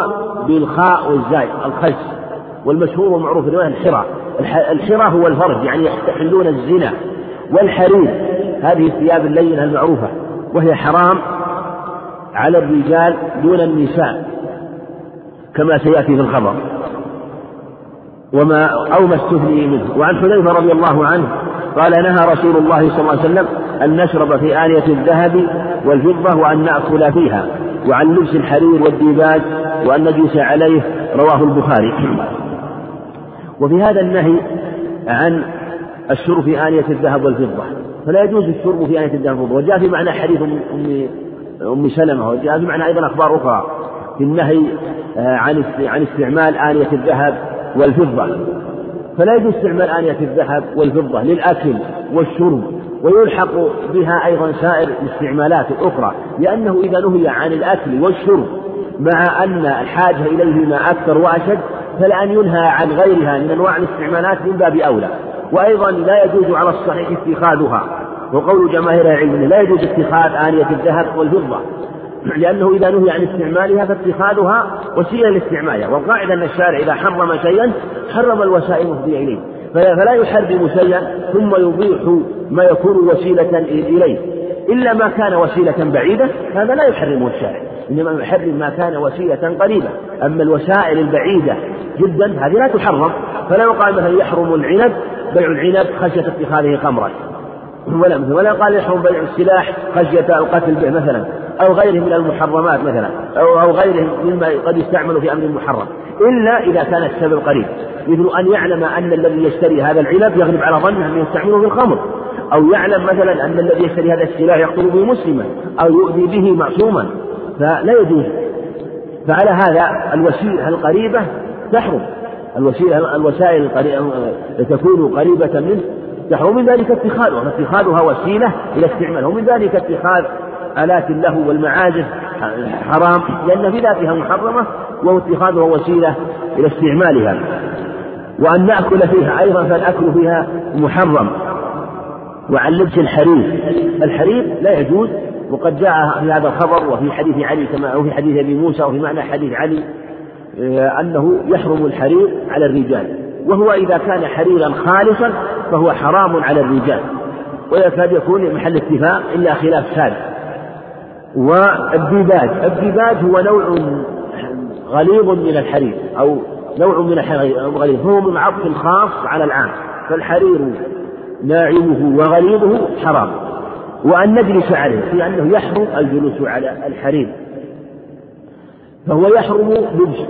Speaker 2: بالخاء والزاي الخش والمشهور والمعروف الرواية الحرى. الحرى هو الفرج يعني يستحلون الزنا والحرير. هذه الثياب اللينة المعروفة وهي حرام على الرجال دون النساء كما سيأتي في الخبر. وما أو ما استثني منه. وعن حذيفة رضي الله عنه قال نهى رسول الله صلى الله عليه وسلم أن نشرب في آنية الذهب والفضة وأن نأكل فيها وعن لبس الحرير والديباج وأن نجلس عليه رواه البخاري. وفي هذا النهي عن الشرب في آنية الذهب والفضة. فلا يجوز الشرب في آنية الذهب والفضة. وجاء في معنى حديث أم أم سلمة وجاء في معنى أيضا أخبار أخرى في النهي آه، عن عن استعمال آنية الذهب والفضة. فلا يجوز استعمال آنية الذهب والفضة للأكل والشرب ويلحق بها أيضا سائر الاستعمالات الأخرى لأنه إذا نهي عن الأكل والشرب مع أن الحاجة إليهما أكثر وأشد فلأن ينهى عن غيرها من أنواع الاستعمالات من باب أولى. وأيضا لا يجوز على الصحيح اتخاذها وقول جماهير العلم لا يجوز اتخاذ آنية الذهب والفضة. لأنه إذا نهي عن استعمالها فاتخاذها وسيلة لاستعمالها. والقاعدة أن الشارع إذا حرم شيئا حرم الوسائل المفضية إليه. فلا يحرم شيئا ثم يبيح ما يكون وسيلة إليه. إلا ما كان وسيلة بعيدة هذا لا يحرمه الشارع. إنما يحرم ما كان وسيلة قريبة. أما الوسائل البعيدة جدا هذه لا تحرم. فلا يقال مثلا يحرم العنب بيع العنب خشية اتخاذه خمرا. ولا مثل ولا قال يحرم بيع السلاح خشية القتل به مثلا. أو غيره من المحرمات مثلا أو أو غيره مما قد يستعمل في أمر محرم. إلا إذا كان السبب قريب مثل أن يعلم أن الذي يشتري هذا العنب يغلب على ظنه أنه يستعمله في الخمر. أو يعلم مثلا أن الذي يشتري هذا السلاح يقتل به مسلما أو يؤذي به معصوما. فلا يجوز. فعلى هذا الوسيلة القريبة تحرم. الوسيلة الوسائل القريبة تكون قريبة منه. تحرم من ذلك اتخاذها. فاتخاذها وسيلة إلى استعمالها. ومن ذلك اتخاذ آلات اللهو والمعازف حرام لأن في ذاتها محرمة وهو اتخاذها وسيلة إلى استعمالها. وأن نأكل فيها أيضا فالأكل فيها محرم. وعن لبس الحرير. الحرير لا يجوز وقد جاء في هذا الخبر وفي حديث علي كما أو في حديث أبي موسى وفي معنى حديث علي آه، أنه يحرم الحرير على الرجال. وهو إذا كان حريرا خالصا فهو حرام على الرجال. ويكاد يكون محل اتفاق إلا خلاف ثالث والديباج. الديباج هو نوع غليظ من الحرير أو نوع من الحرير غليظ. فهو من عطف خاص على العام. فالحرير ناعمه وغليظه حرام. وأن نجلس عليه في أنه يحرم الجلوس على الحرير. فهو يحرم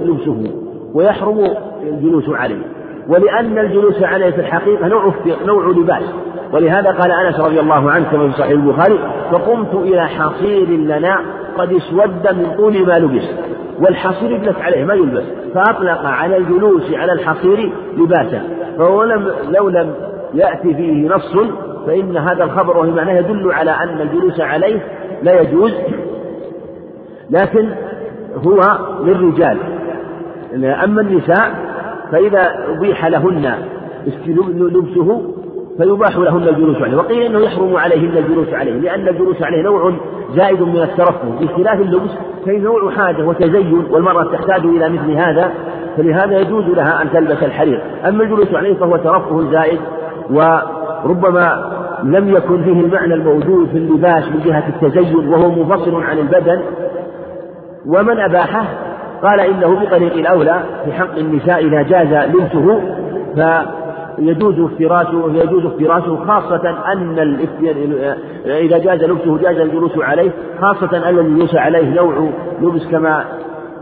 Speaker 2: لبسه ويحرم الجلوس عليه. ولأن الجلوس عليه في الحقيقة نوع نوع لباس. ولهذا قال أنس رضي الله عنه كما في صحيح البخاري فقمت إلى حصير لنا قد اسود من طول ما لبس والحصير يجلس عليه ما يلبس. فأطلق على الجلوس على الحصير لباسا فهو لم لو لم يأتي فيه نص فإن هذا الخبر وهي معناه يدل على أن الجلوس عليه لا يجوز. لكن هو للرجال. أما النساء فإذا أبيح لهن لبسه فيباح لهن الجلوس عليه. وقيل إنه يحرم عليهن الجلوس عليه لأن الجلوس عليه نوع زائد من الترفه. بخلاف اللبس فهي نوع حاجة وتزين والمرأة تحتاج إلى مثل هذا فلهذا يجوز لها أن تلبس الحرير. أما الجلوس عليه فهو ترفه زائد وربما لم يكن فيه المعنى الموجود في اللباس من جهة التزين وهو منفصل عن البدن. ومن أباحه قال إنه بطريق الأولى في حق النساء إذا جاز لبسه ف يجوز افتراسه يجوز افتراسه خاصة أن إذا جاز لبسه جاز الجلوس عليه خاصة أن الجلوس عليه نوع لبس كما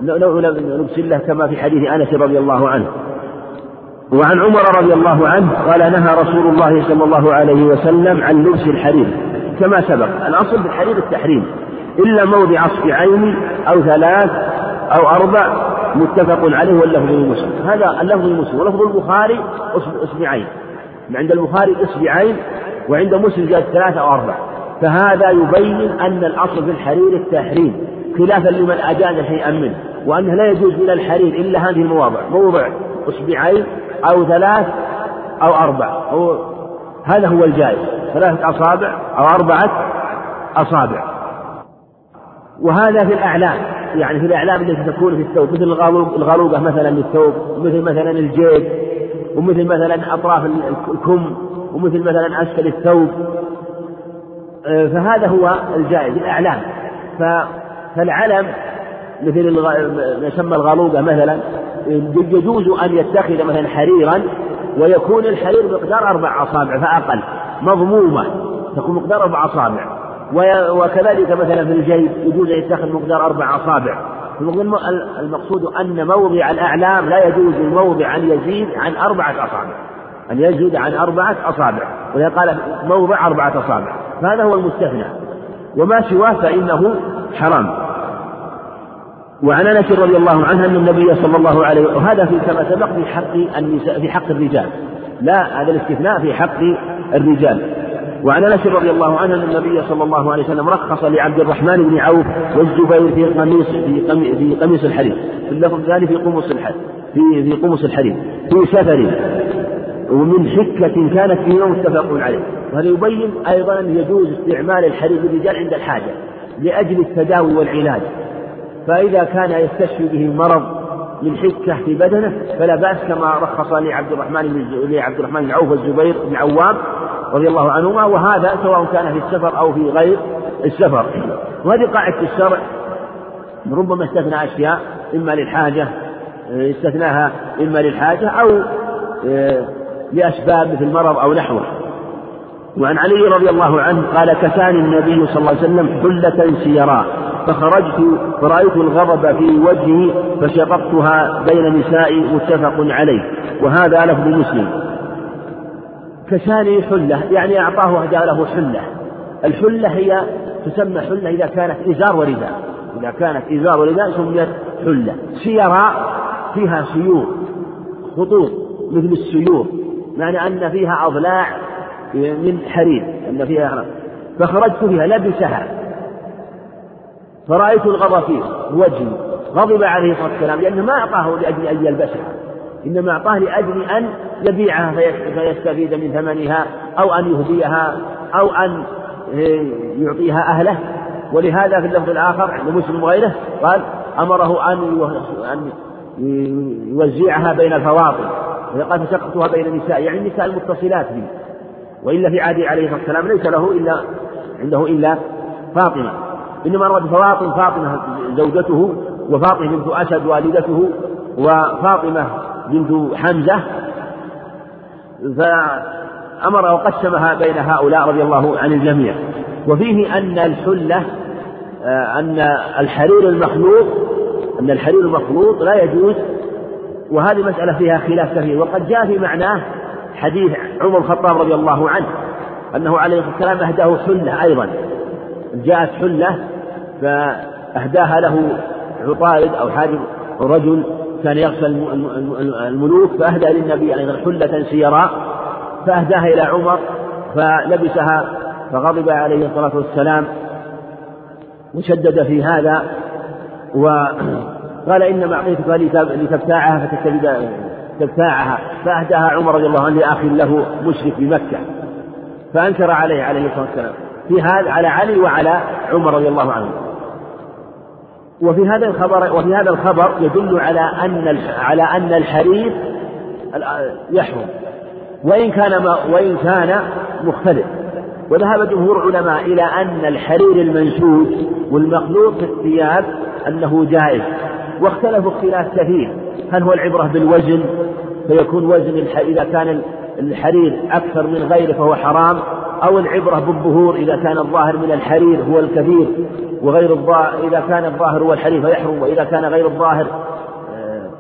Speaker 2: نوع لبس له كما في حديث أنس رضي الله عنه. وعن عمر رضي الله عنه قال نهى رسول الله صلى الله عليه وسلم عن لبس الحرير. كما سبق الأصل في الحرير التحريم إلا موضع أصبعين أو ثلاث أو أربع متفق عليه واللفظ لمسلم هذا اللفظ لمسلم ولفظ البخاري أصبعين. عند البخاري أصبعين وعند مسلم جاءت ثلاثة أو أربع. فهذا يبين أن الأصل في الحرير التحريم خلافا لمن أجاز شيئا منه وأنه لا يجوز من الحرير إلا هذه المواضع. موضع أصبعين أو ثلاث أو أربع. هو هذا هو الجائز. ثلاثة أصابع أو أربعة أصابع. وهذا في الأعلام. يعني في الأعلام التي تكون في الثوب مثل الغلوقة مثلا للثوب ومثل مثلا الجيب ومثل مثلا أطراف الكم ومثل مثلا أسفل الثوب. آه، فهذا هو الجائز الأعلام. فالعلم مثل ما يسمى الغلوقة مثلا يجوز أن يتخذ مثلا حريرا ويكون الحرير مقدار أربع أصابع فأقل مضمومة تكون مقدار أربع أصابع. وكذلك مثلا في الجيب يجوز أن يتخذ مقدار أربع أصابع. المقصود أن موضع الأعلام لا يجوز الموضع أن يزيد عن أربعة أصابع. أن يزيد عن أربعة أصابع. ولذا قال موضع أربعة أصابع. فهذا هو المستثنى. وما سواه فإنه حرام. وعن أنس رضي الله عنه أن النبي صلى الله عليه وسلم وهذا في كما سبق في حق النساء في حق الرجال. لا هذا الاستثناء في حق الرجال. وعن انس رضي الله عنه ان النبي صلى الله عليه وسلم رخص لعبد الرحمن بن عوف والزبير في قميص في في قميص الحرير في اللفظ الثاني في قمص الحرير في في قمص الحرير في سفر. ومن حكة كانت فيه متفق عليه. وهذا يبين أيضا يجوز استعمال الحرير للرجال عند الحاجة لأجل التداوي والعلاج. فإذا كان يستشفي به مرض من حكة في بدنه فلا بأس كما رخص لعبد الرحمن لعبد الرحمن بن عوف والزبير بن عوام رضي الله عنهما وهذا سواء كان في السفر أو في غير السفر. وهذه قاعدة الشرع. ربما استثنى أشياء إما للحاجة استثناها إما للحاجة أو لأسباب مثل مرض أو نحوه. وعن علي رضي الله عنه قال كساني النبي صلى الله عليه وسلم حلة سيراء فخرجت فرأيت الغضب في وجهي فشققتها بين نسائي متفق عليه. وهذا لفظ مسلم. كساني حلة يعني أعطاه أهدى له حلة. الحلة هي تسمى حلة إذا كانت إزار ورداء. إذا كانت إزار ورداء سميت حلة. سيراء فيها سيور خطوط مثل السيور معنى أن فيها أضلاع من حرير أن فيها فخرجت فيها لبسها. فرأيت الغضب فيه وجهي غضب عليه الصلاة والسلام لأنه ما أعطاه لأجل أن يلبسها. إنما أعطاه لأجل أن يبيعها فيستفيد من ثمنها أو أن يهديها أو أن يعطيها أهله. ولهذا في اللفظ الآخر عند مسلم وغيره قال أمره أن يوزعها بين الفواطم قال فسقطتها بين النساء يعني النساء المتصلات به. وإلا في عهده عليه الصلاة والسلام ليس له إلا عنده إلا فاطمة. إنما أراد فواطم فاطمة زوجته وفاطمة بنت أسد والدته وفاطمة بنت حمزة فأمر وقسمها بين هؤلاء رضي الله عن الجميع. وفيه أن الحلة آه، أن الحرير المخلوط أن الحرير المخلوط لا يجوز وهذه مسألة فيها خلاف كثير. وقد جاء في معناه حديث عمر الخطاب رضي الله عنه أنه عليه الصلاة والسلام أهداه حلة أيضا. جاءت حلة فأهداها له عطارد أو حاجب رجل كان يغسل الملوك فأهدى للنبي أيضا حلة سيراء فأهدأها إلى عمر فلبسها فغضب عليه الصلاة والسلام وشدد في هذا وقال إنما أعطيتك لتبتاعها فتستفيد تبتاعها فأهدأها عمر رضي الله عنه لأخ له مشرك بمكة فأنكر عليه عليه الصلاة والسلام في هذا على علي وعلى عمر رضي الله عنه وفي هذا الخبر وفي هذا الخبر يدل على أن على أن الحرير يحرم. وإن كان وإن كان مختلف. وذهب جمهور العلماء إلى أن الحرير المنسوج والمخلوط في الثياب أنه جائز. واختلفوا اختلاف كثير. هل هو العبرة بالوزن؟ فيكون وزن إذا كان الحرير أكثر من غيره فهو حرام. أو العبرة بالظهور إذا كان الظاهر من الحرير هو الكثير. وغير الظاهر إذا كان الظاهر هو الحرير فيحرم وإذا كان غير الظاهر آه،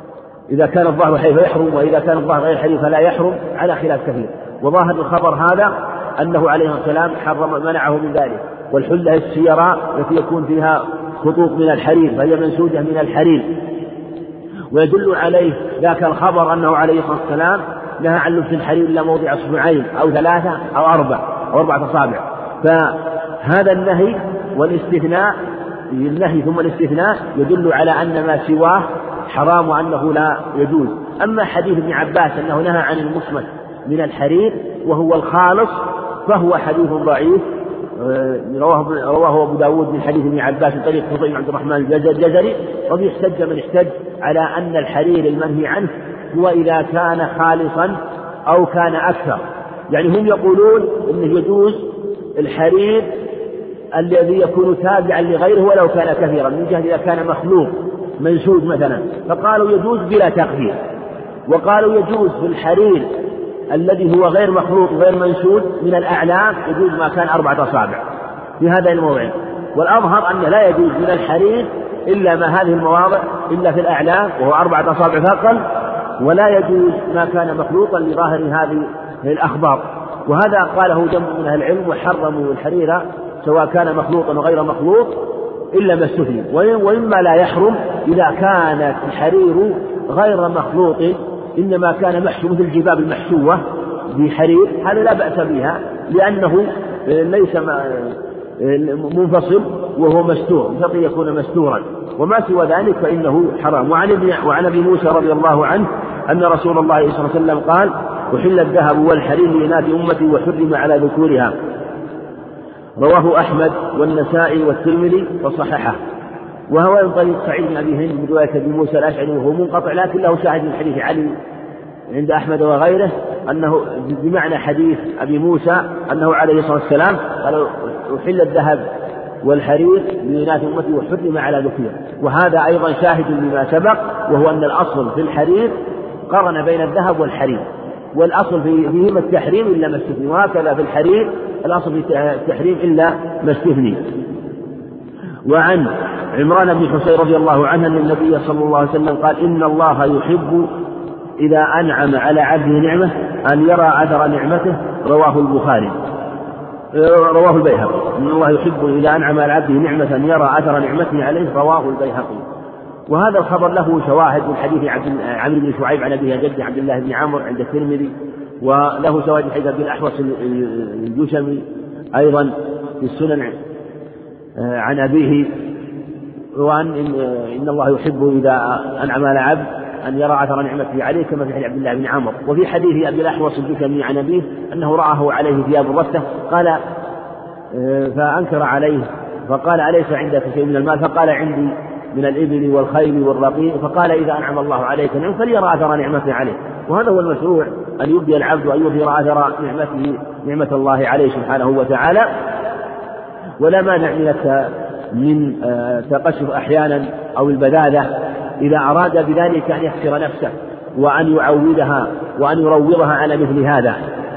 Speaker 2: إذا كان الظاهر حرير فيحرم وإذا كان الظاهر غير حرير فلا يحرم على خلاف كثير. وظاهر الخبر هذا أنه عليه السلام حرم منعه من ذلك. والحلة السيراء التي يكون فيها خطوط من الحرير فهي منسوجة من الحرير ويدل عليه ذاك الخبر أنه عليه الصلاة والسلام نهى عن لبس الحرير إلا موضع أصبعين أو ثلاثة أو أربع أو أربعة أصابع. فهذا النهي والاستثناء النهي ثم الاستثناء يدل على أن ما سواه حرام وأنه لا يجوز. أما حديث ابن عباس أنه نهى عن المصمت من الحرير وهو الخالص فهو حديث ضعيف. آه، رواه رواه أبو داود من حديث ابن عباس من طريق حسين عبد الرحمن الجزري وفي احتج من احتج على أن الحرير المنهي عنه هو إذا كان خالصا أو كان أكثر. يعني هم يقولون إنه يجوز الحرير الذي يكون تابعا لغيره ولو كان كثيرا من جهة إذا كان مخلوق منسوج مثلا. فقالوا يجوز بلا تقدير. وقالوا يجوز في الحرير الذي هو غير مخلوط غير منسوج من الأعلام يجوز ما كان أربعة أصابع. في هذا الموضع. والأظهر أنه لا يجوز من الحرير إلا ما هذه المواضع إلا في الأعلام وهو أربعة أصابع فأقل ولا يجوز ما كان مخلوطا لظاهر هذه الأخبار. وهذا قاله جمع من أهل العلم وحرموا الحرير سواء كان مخلوطا وغير مخلوط إلا ما استثني وإما لا يحرم إذا كان الحرير غير مخلوط إنما كان محشو مثل الجباب المحشوة بحرير هذا لا بأس بها لأنه ليس منفصل وهو مستور بشرط يكون مستورا. وما سوى ذلك فإنه حرام. وعن ابن وعن أبي موسى رضي الله عنه أن رسول الله صلى الله عليه وسلم قال أحل الذهب والحرير لإناث أمتي وحرم على ذكورها. رواه أحمد والنسائي والترمذي وصححه. وهو من طريق سعيد بن أبي هند من رواية أبي موسى الأشعري وهو منقطع لكن له شاهد من حديث علي عند أحمد وغيره أنه بمعنى حديث أبي موسى أنه عليه الصلاة والسلام قال أحل الذهب والحرير لإناث أمته وحرم على ذكرها وهذا أيضا شاهد لما سبق وهو أن الأصل في الحرير قرن بين الذهب والحرير. والأصل فيهما التحريم إلا ما استثني وهكذا في الحرير الأصل في التحريم إلا ما استثني. وعن عمران بن حسين رضي الله عنه أن النبي صلى الله عليه وسلم قال إن الله يحب إذا أنعم على عبده نعمة أن يرى أثر نعمته. رواه البخاري. رواه البيهقي. إن الله يحب إذا أنعم على عبده نعمة أن يرى أثر نعمته عليه. رواه البيهقي. وهذا الخبر له شواهد من حديث عمرو بن شعيب عن أبيه جده عبد الله بن عمرو عند الترمذي وله شواهد حديث عبد الأحوص الجشمي أيضا في السنن عن أبيه وأن إن الله يحب إذا أنعم على عبد أن يرى أثر نعمته عليه كما في حديث عبد الله بن عمرو. وفي حديث أبي الأحوص الجشمي عن أبيه أنه رآه عليه ثياب رثة قال فأنكر عليه فقال أليس عندك شيء من المال؟ فقال عندي من الإبل والخيل والرقيق فقال إذا أنعم الله عليك نعم فليرى أثر نعمته عليه. وهذا هو المشروع أن يبدي العبد وأن يظهر أثر نعمته نعمة الله عليه سبحانه وتعالى. ولا مانع من من آه، تقشف أحيانا أو البذاذة إذا أراد بذلك أن يحسر نفسه وأن يعودها وأن يروضها على مثل هذا.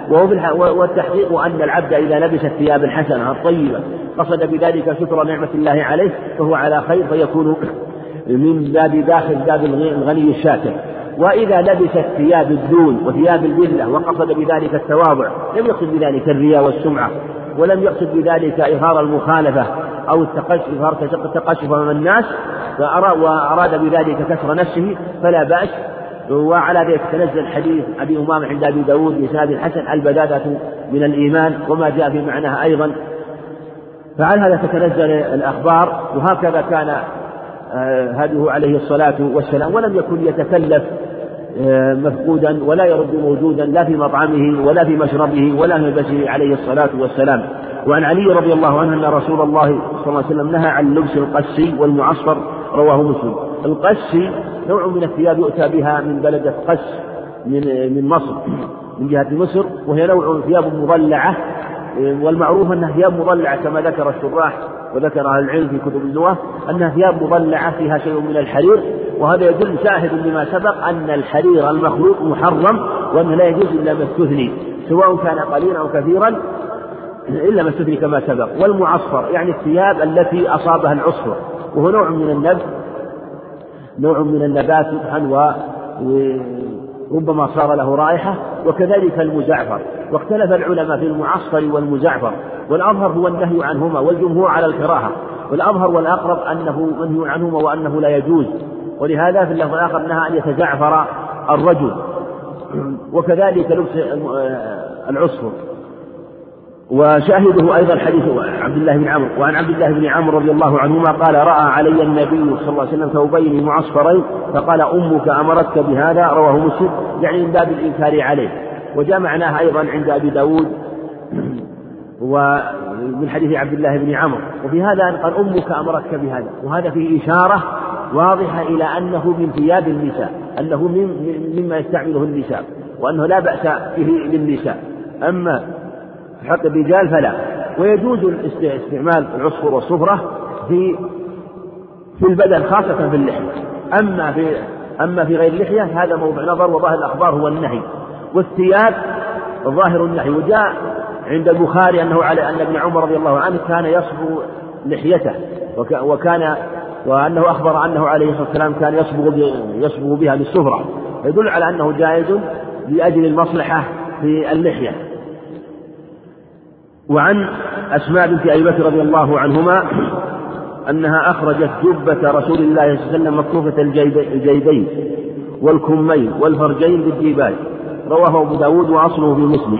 Speaker 2: والتحقيق أن العبد إذا لبس الثياب الحسنة الطيبة قصد بذلك شكر نعمة الله عليه فهو على خير فيكون من باب داخل باب الغني الشاكر. وإذا لبس الثياب الدون وثياب الذلة وقصد بذلك التواضع لم يقصد بذلك الرياء والسمعة ولم يقصد بذلك إظهار المخالفة أو إظهار التقشف أمام الناس وأراد بذلك كسر نفسه فلا بأس وعلى ذلك تنزل حديث أبي أمامة عند أبي داود بإسناد الحسن البدادة من الإيمان وما جاء في معناها أيضا. فعلى هذا تتنزل الأخبار وهكذا كان آه، هديه عليه الصلاة والسلام. ولم يكن يتكلف آه، مفقودا ولا يرد موجودا لا في مطعمه ولا في مشربه ولا في ملبسه عليه الصلاة والسلام. وعن علي رضي الله عنه أن رسول الله صلى الله عليه وسلم نهى عن لبس القسي والمعصفر رواه مسلم. القسي نوع من الثياب يؤتى بها من بلدة قس من من مصر من جهة مصر وهي نوع ثياب مضلعة والمعروف أنها ثياب مضلعة كما ذكر الشراح وذكر أهل العلم في كتب اللغة أنها ثياب مضلعة فيها شيء من الحرير وهذا يدل شاهد لما سبق أن الحرير المخلوق محرم وأنه لا يجوز إلا ما استثني سواء كان قليلا أو كثيرا إلا ما استثني كما سبق والمعصفر يعني الثياب التي أصابها العصفر وهو نوع من النبت نوع من النبات يطحن وربما صار له رائحة وكذلك المزعفر واختلف العلماء في المعصفر والمزعفر والأظهر هو النهي عنهما والجمهور على الكراهة. والأظهر والأقرب أنه منهي عنهما وأنه لا يجوز. ولهذا في اللفظ الآخر نهى أن يتزعفر الرجل. وكذلك لبس العصفر وشاهده أيضا حديث عبد الله بن عمرو وعن عبد الله بن عمرو رضي الله عنهما قال رأى علي النبي صلى الله عليه وسلم ثوبين معصفرين فقال أمك أمرتك بهذا؟ رواه مسلم يعني من باب الإنكار عليه. وجاء معناه أيضا عند أبي داود ومن حديث عبد الله بن عمرو. وفي هذا قال أمك أمرتك بهذا؟ وهذا فيه إشارة واضحة إلى أنه من ثياب النساء أنه من مما يستعمله النساء وأنه لا بأس به للنساء أما حق الرجال فلا. ويجوز استعمال العصفر والصفرة في في البدن خاصة في اللحية. أما في أما في غير اللحية هذا موضع نظر وظاهر الأخبار هو النهي. والثياب ظاهر النهي. وجاء عند البخاري أنه على أن ابن عمر رضي الله عنه كان يصبغ لحيته وكان وأنه أخبر أنه عليه الصلاة والسلام كان يصبغ يصبغ بها بالسفرة يدل على أنه جائز لأجل المصلحة في اللحية. وعن أسماء بنت أبي بكر رضي الله عنهما أنها أخرجت جبة رسول الله صلى الله عليه وسلم مكتوفة الجيبين والكمين والفرجين بالديباج رواه أبو داود وأصله في مسلم.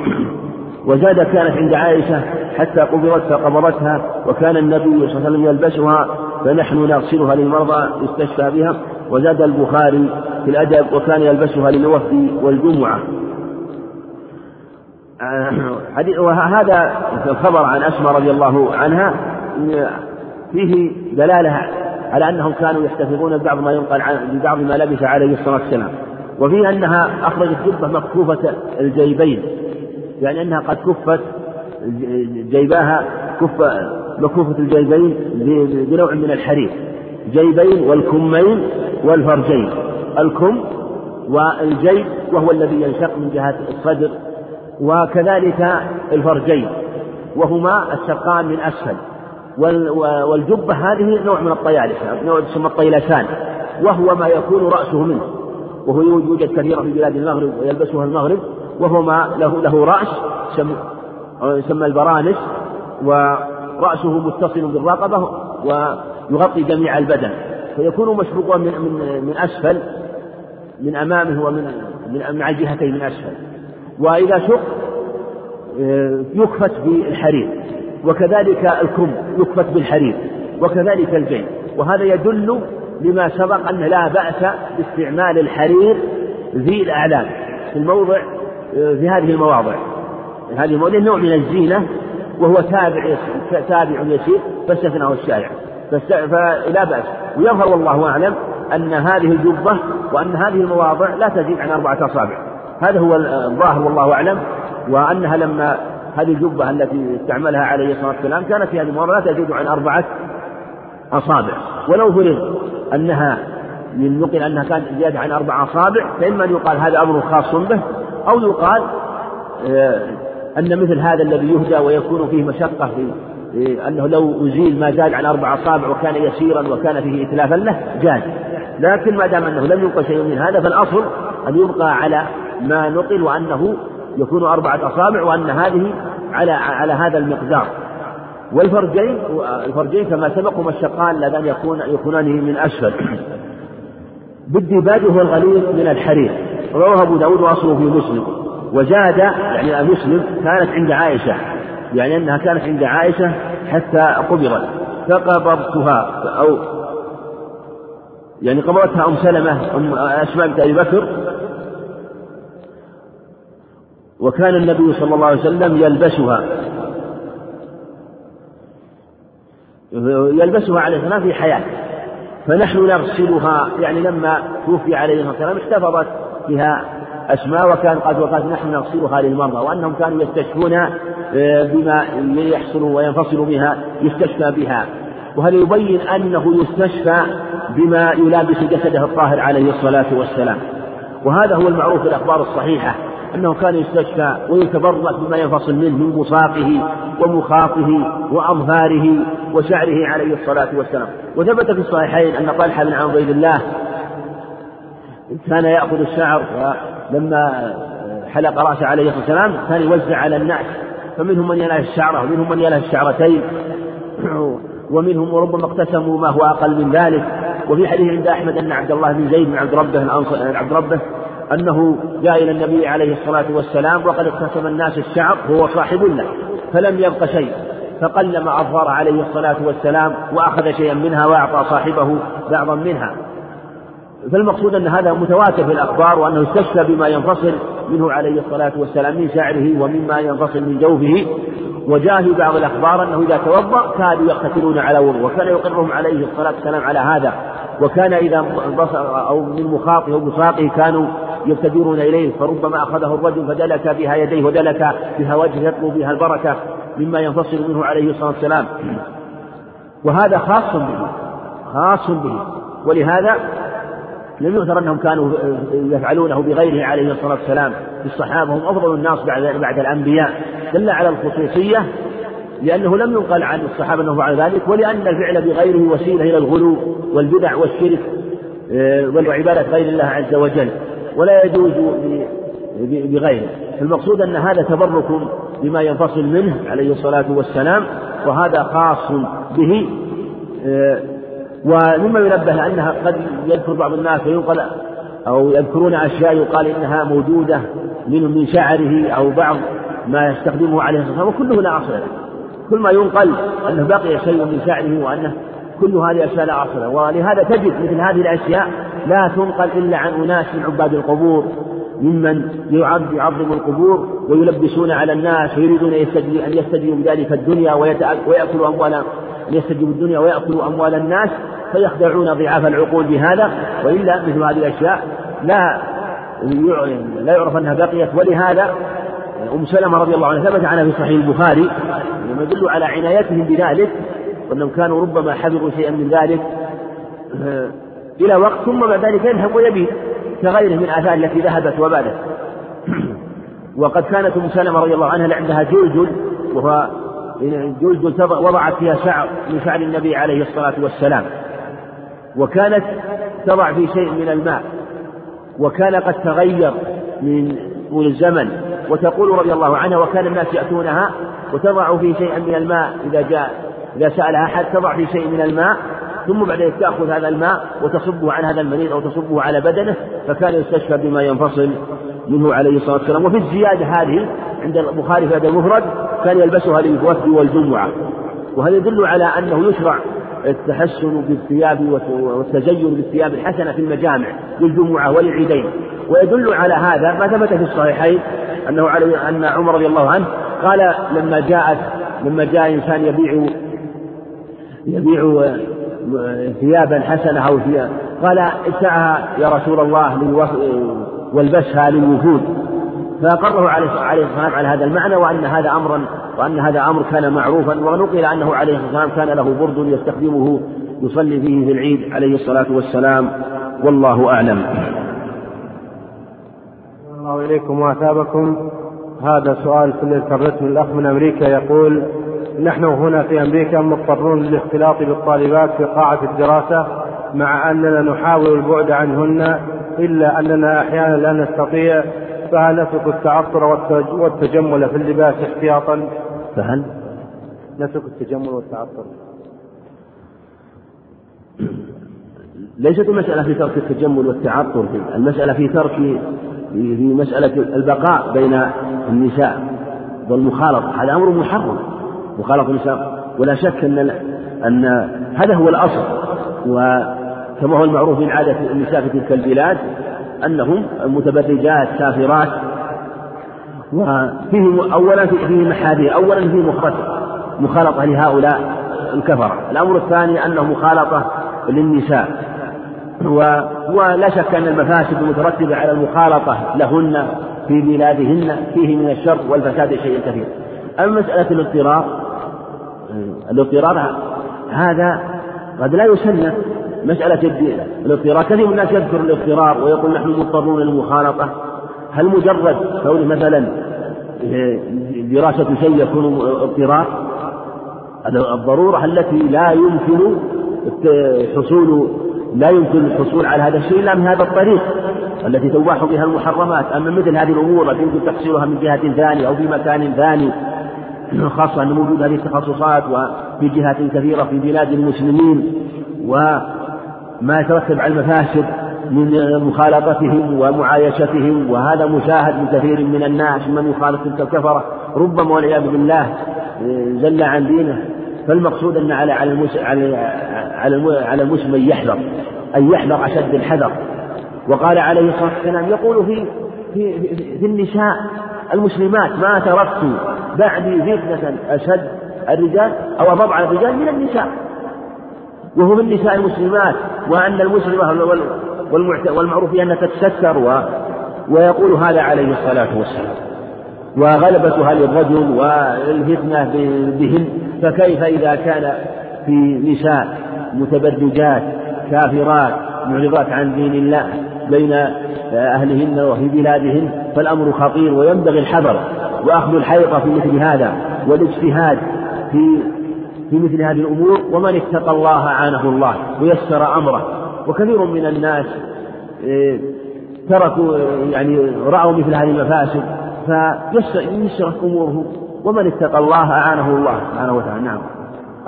Speaker 2: وزاد كانت عند عائشة حتى قبضت فقبضتها وكان النبي صلى الله عليه وسلم يلبسها فنحن نغسلها للمرضى يستشفى بها. وزاد البخاري في الأدب وكان يلبسها للوفد والجمعة. وهذا الخبر عن أسماء رضي الله عنها فيه دلالة على أنهم كانوا يحتفظون ببعض ما ينقل عن ببعض ما لبس عليه الصلاة والسلام. وفيه أنها أخرجت جبة مكفوفة الجيبين يعني أنها قد كفت جيباها كف مكوفة الجيبين بنوع من الحرير. جيبين والكمين والفرجين. الكم والجيب وهو الذي ينشق من جهة الصدر وكذلك الفرجين وهما الشقان من أسفل والجبة هذه نوع من الطيالسة نوع تسمى الطيلسان وهو ما يكون رأسه منه وهو يوجد كثيرا في بلاد المغرب ويلبسها المغرب وهو ما له له رأس يسمى البرانس ورأسه متصل بالرقبة ويغطي جميع البدن فيكون مشبوكا من من من أسفل من أمامه ومن من مع الجهتين من أسفل. وإذا شق آه، يكفت بالحرير وكذلك الكم يكفت بالحرير وكذلك الجيب وهذا يدل لما سبق أن لا بأس باستعمال الحرير في الأعلام في الموضع آه، في هذه المواضع. هذه المواضع نوع من الزينة وهو تابع تابع يسير فاستثناه الشارع. فلا بأس. ويظهر والله أعلم أن هذه الجبة وأن هذه المواضع لا تزيد عن أربعة أصابع. هذا هو الظاهر والله أعلم وأنها لما هذه الجبة التي استعملها عليه الصلاة والسلام كانت في هذه المواضع لا تزيد عن أربعة أصابع ولو فرض أنها من نقل أنها كانت زيادة عن أربع أصابع فإما أن يقال هذا أمر خاص به أو يقال آه، أن مثل هذا الذي يهدى ويكون فيه مشقة في أنه لو أزيل ما زاد عن أربع أصابع وكان يسيرا وكان فيه إتلافا له جاز. لكن ما دام أنه لم يبقى شيء من هذا فالأصل أن يبقى على ما نقل وأنه يكون أربعة أصابع وأن هذه على على هذا المقدار. والفرجين الفرجين كما سبق هما الشقان اللذان يكون يكونان من أسفل. بالديباج هو الغليظ من الحرير. رواه أبو داود وأصله في مسلم. وزاد يعني مسلم كانت عند عائشة. يعني أنها كانت عند عائشة حتى قبضت. فقبضتها أو يعني قبضتها أم سلمة أم أسماء بنت أبي بكر. وكان النبي صلى الله عليه وسلم يلبسها. يلبسها عليه السلام في حياته فنحن نغسلها يعني لما توفي عليه الصلاة والسلام احتفظت بها أسماء وكان قد وقالت نحن نغسلها للمرضى وأنهم كانوا يستشفون آه، بما يحصل وينفصل بها يستشفى بها. وهذا يبين أنه يستشفى بما يلابس جسده الطاهر عليه الصلاة والسلام؟ وهذا هو المعروف في الأخبار الصحيحة. أنه كان يستشفى ويتبرك بما ينفصل منه من بصاقه ومخاطه وأظفاره وشعره عليه الصلاة والسلام. وثبت في الصحيحين أن طلحة بن عبيد الله كان يأخذ الشعر لما حلق رأسه عليه الصلاة والسلام كان يوزع على الناس فمنهم من يله الشعرة ومنهم من يله الشعرتين ومنهم وربما اقتسموا ما هو أقل من ذلك. وفي حديث عند أحمد أن عبد الله بن زيد بن عبد ربه عبد ربه أنه جاء إلى النبي عليه الصلاة والسلام وقد اقتسم الناس الشعر وهو صاحب له فلم يبق شيء. فقلم أظفار عليه الصلاة والسلام وأخذ شيئا منها وأعطى صاحبه بعضا منها. فالمقصود أن هذا متواتر في الأخبار وأنه استشفى بما ينفصل منه عليه الصلاة والسلام من شعره ومما ينفصل من جوفه. وجاء في بعض الأخبار أنه إذا توضأ كانوا يقتتلون على وضوء وكان يقرهم عليه الصلاة والسلام على هذا. وكان إذا بصر أو من مخاطه بصاقه كانوا يبتدرون إليه فربما أخذه الرجل فدلك بها يديه ودلك بها وجهه يطلب بها البركة مما ينفصل منه عليه الصلاة والسلام. وهذا خاص به خاص به. ولهذا لم يذكر أنهم كانوا يفعلونه بغيره عليه الصلاة والسلام. الصحابة هم أفضل الناس بعد بعد الأنبياء. دل على الخصوصية لأنه لم ينقل عن الصحابة أنه فعل ذلك ولأن الفعل بغيره وسيلة إلى الغلو والبدع والشرك آه، وعبادة غير الله عز وجل. ولا يجوز بغيره. المقصود أن هذا تبرك بما ينفصل منه عليه الصلاة والسلام وهذا خاص به. آه، ومما ينبه أنها قد يذكر بعض الناس وينقل أو يذكرون أشياء يقال إنها موجودة من من شعره أو بعض ما يستخدمه عليه الصلاة والسلام وكله لا أصل له. كل ما ينقل أنه بقي شيء من شعره وأنه كل هذه الأشياء لا أصل له ولهذا تجد مثل هذه الأشياء لا تنقل إلا عن أناس من عباد القبور ممن يعظم القبور ويلبسون على الناس ويريدون أن يستجيبوا بذلك الدنيا ويأكلوا أموال أن يستجيبوا الدنيا ويأكلوا أموال الناس فيخدعون ضعاف العقول بهذا. وإلا مثل هذه الأشياء لا لا يعرف أنها بقيت. ولهذا أم سلمة رضي الله عنها ثبت عنها في صحيح البخاري يدل على عنايتهم بذلك وأنهم كانوا ربما حفظوا شيئا من ذلك آه، إلى وقت ثم بعد ذلك يذهب ويبيد كغيره من الآثار التي ذهبت وبادت. [clears throat] وقد كانت أم سلمة رضي الله عنها عندها جلجل وهو جلجل وضعت فيها شعر من شعر النبي عليه الصلاة والسلام. وكانت تضع في شيء من الماء. وكان قد تغير من طول الزمن. وتقول رضي الله عنها وكان الناس يأتونها وتضع في شيئا من الماء إذا جاء إذا سألها أحد تضع في شيء من الماء ثم بعد ذلك تأخذ هذا الماء وتصبه عن هذا المريض أو تصبه على بدنه فكان يستشفى بما ينفصل منه عليه الصلاة والسلام. وفي الزيادة هذه عند البخاري في هذا المفرد كان يلبسها للوفد والجمعة. وهذا يدل على أنه يشرع التحسن بالثياب والتزين بالثياب الحسنة في المجامع للجمعة وللعيدين ويدل على هذا ما ثبت في الصحيحين أنه علي أن عمر رضي الله عنه قال لما جاءت لما جاء إنسان يبيع يبيع ثيابا حسنة أو ثياب. قال ابتعها يا رسول الله والبسها للوفود. فأقره عليه الصلاة والسلام على هذا المعنى وأن هذا أمرا وأن هذا أمر كان معروفا ونقل أنه عليه الصلاة والسلام كان له برد يستخدمه يصلي فيه في العيد عليه الصلاة والسلام. والله أعلم.
Speaker 4: الله إليكم وأثابكم. هذا سؤال في الانترنت من الأخ من أمريكا يقول نحن هنا في أمريكا مضطرون للاختلاط بالطالبات في قاعة الدراسة مع أننا نحاول البعد عنهن إلا أننا أحيانا لا نستطيع فهل نترك التعطر والتجمل في اللباس احتياطا؟
Speaker 2: فهل؟
Speaker 4: نترك التجمل والتعطر
Speaker 2: ليست المسألة في ترك التجمل والتعطر المسألة في ترك في مسألة البقاء بين النساء والمخالطة هذا أمر محرم. مخالطة النساء ولا شك أن أن هذا هو الأصل وكما هو المعروف من عادة النساء في تلك البلاد أنهم متبرجات سافرات وفيه أولا فيه محاذير أولا فيه مخالطة لهؤلاء الكفرة. الأمر الثاني أنه مخالطة للنساء و... ولا شك أن المفاسد المترتبة على المخالطة لهن في بلادهن فيه من الشر والفساد شيء كثير. أما مسألة الاضطرار الاضطرار هذا قد لا يسنى مسألة الاضطرار كثير من الناس يذكر الاضطرار ويقول نحن مضطرون للمخالطة. هل مجرد كون مثلا دراسة شيء يكون اضطرار الضرورة التي لا يمكن حصول لا يمكن الحصول على هذا الشيء إلا من هذا الطريق التي تباح بها المحرمات. أما مثل هذه الأمور التي يمكن تحصيلها من جهة ثانية أو في مكان ثاني خاصة أن موجود هذه التخصصات وفي جهات كثيرة في بلاد المسلمين وما يترتب على المفاسد من مخالطتهم ومعايشتهم وهذا مشاهد من كثير من الناس من يخالط تلك الكفرة. ربما والعياذ بالله زل عن دينه. فالمقصود أن على على على على المسلم أن يحذر أن يحذر أشد الحذر. وقال عليه الصلاة والسلام يقول في في في النساء المسلمات ما تركت بعدي فتنة أشد الرجال أو أضب الرجال من النساء. وهو من النساء المسلمات وأن المسلمة والمعروف أنها تتستر ويقول هذا عليه الصلاة والسلام. وغلبتها للرجل والفتنة بهن. فكيف إذا كان في نساء متبرجات كافرات معرضات عن دين الله؟ بين أهلهن وفي بلادهن فالأمر خطير وينبغي الحذر. وأخذ الحيطة في مثل هذا والاجتهاد في في مثل هذه الأمور ومن اتقى الله عانه الله ويسر أمره. وكثير من الناس إيه، تركوا يعني رأوا مثل هذه المفاسد فيسرت أموره. ومن اتقى الله أعانه الله سبحانه وتعالى. نعم.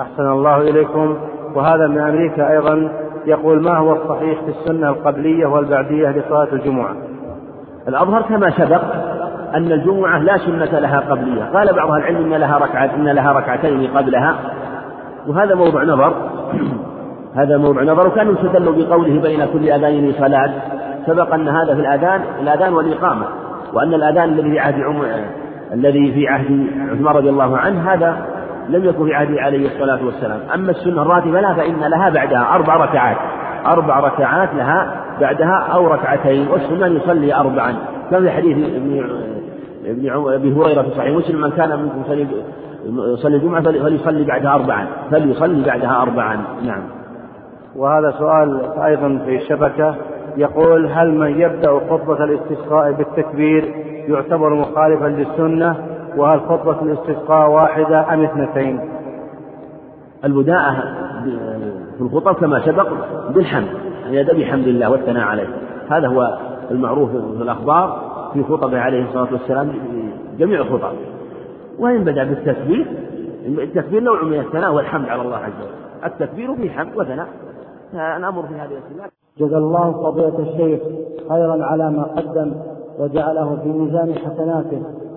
Speaker 4: أحسن الله إليكم. وهذا من أمريكا أيضا. يقول ما هو الصحيح في السنة القبلية والبعدية لصلاة الجمعة؟
Speaker 2: الأظهر كما سبق أن الجمعة لا سنة لها قبلية. قال بعض العلم إن لها ركعة إن لها ركعتين قبلها. وهذا موضع نظر. [clears throat] هذا موضع نظر. وكان يستدل بقوله بين كل أذانين صلاة سبق أن هذا في الأذان الأذان والإقامة. وأن الأذان الذي في عهد عم... الذي في عهد عثمان رضي الله عنه هذا لم يكن في عهده عليه الصلاة والسلام. أما السنة الراتبة لا فإن لها بعدها أربع ركعات. أربع ركعات لها بعدها أو ركعتين والسنة يصلي أربعا. كما في حديث ابن أبي هريرة في صحيح مسلم من كان منكم يصلي الجمعة فليصلي بعدها أربعا. فليصلي بعدها أربعا. نعم.
Speaker 4: وهذا سؤال أيضا في الشبكة. يقول هل من يبدأ خطبة الاستسقاء بالتكبير يعتبر مخالفا للسنة وهل خطبة الاستسقاء واحدة أم اثنتين؟
Speaker 2: البداءة في الخطب كما سبق بالحمد أن يدعو بحمد الله والثناء عليه. هذا هو المعروف في الأخبار في خطبه عليه الصلاة والسلام جميع الخطب. وإن بدأ بالتكبير التكبير نوع من الثناء والحمد على الله عز وجل. التكبير فيه حمد وثناء. الأمر في هذه الأسئلة
Speaker 5: جزا الله فضيلة الشيخ خيرا على ما قدم وجعله في ميزان حسناته.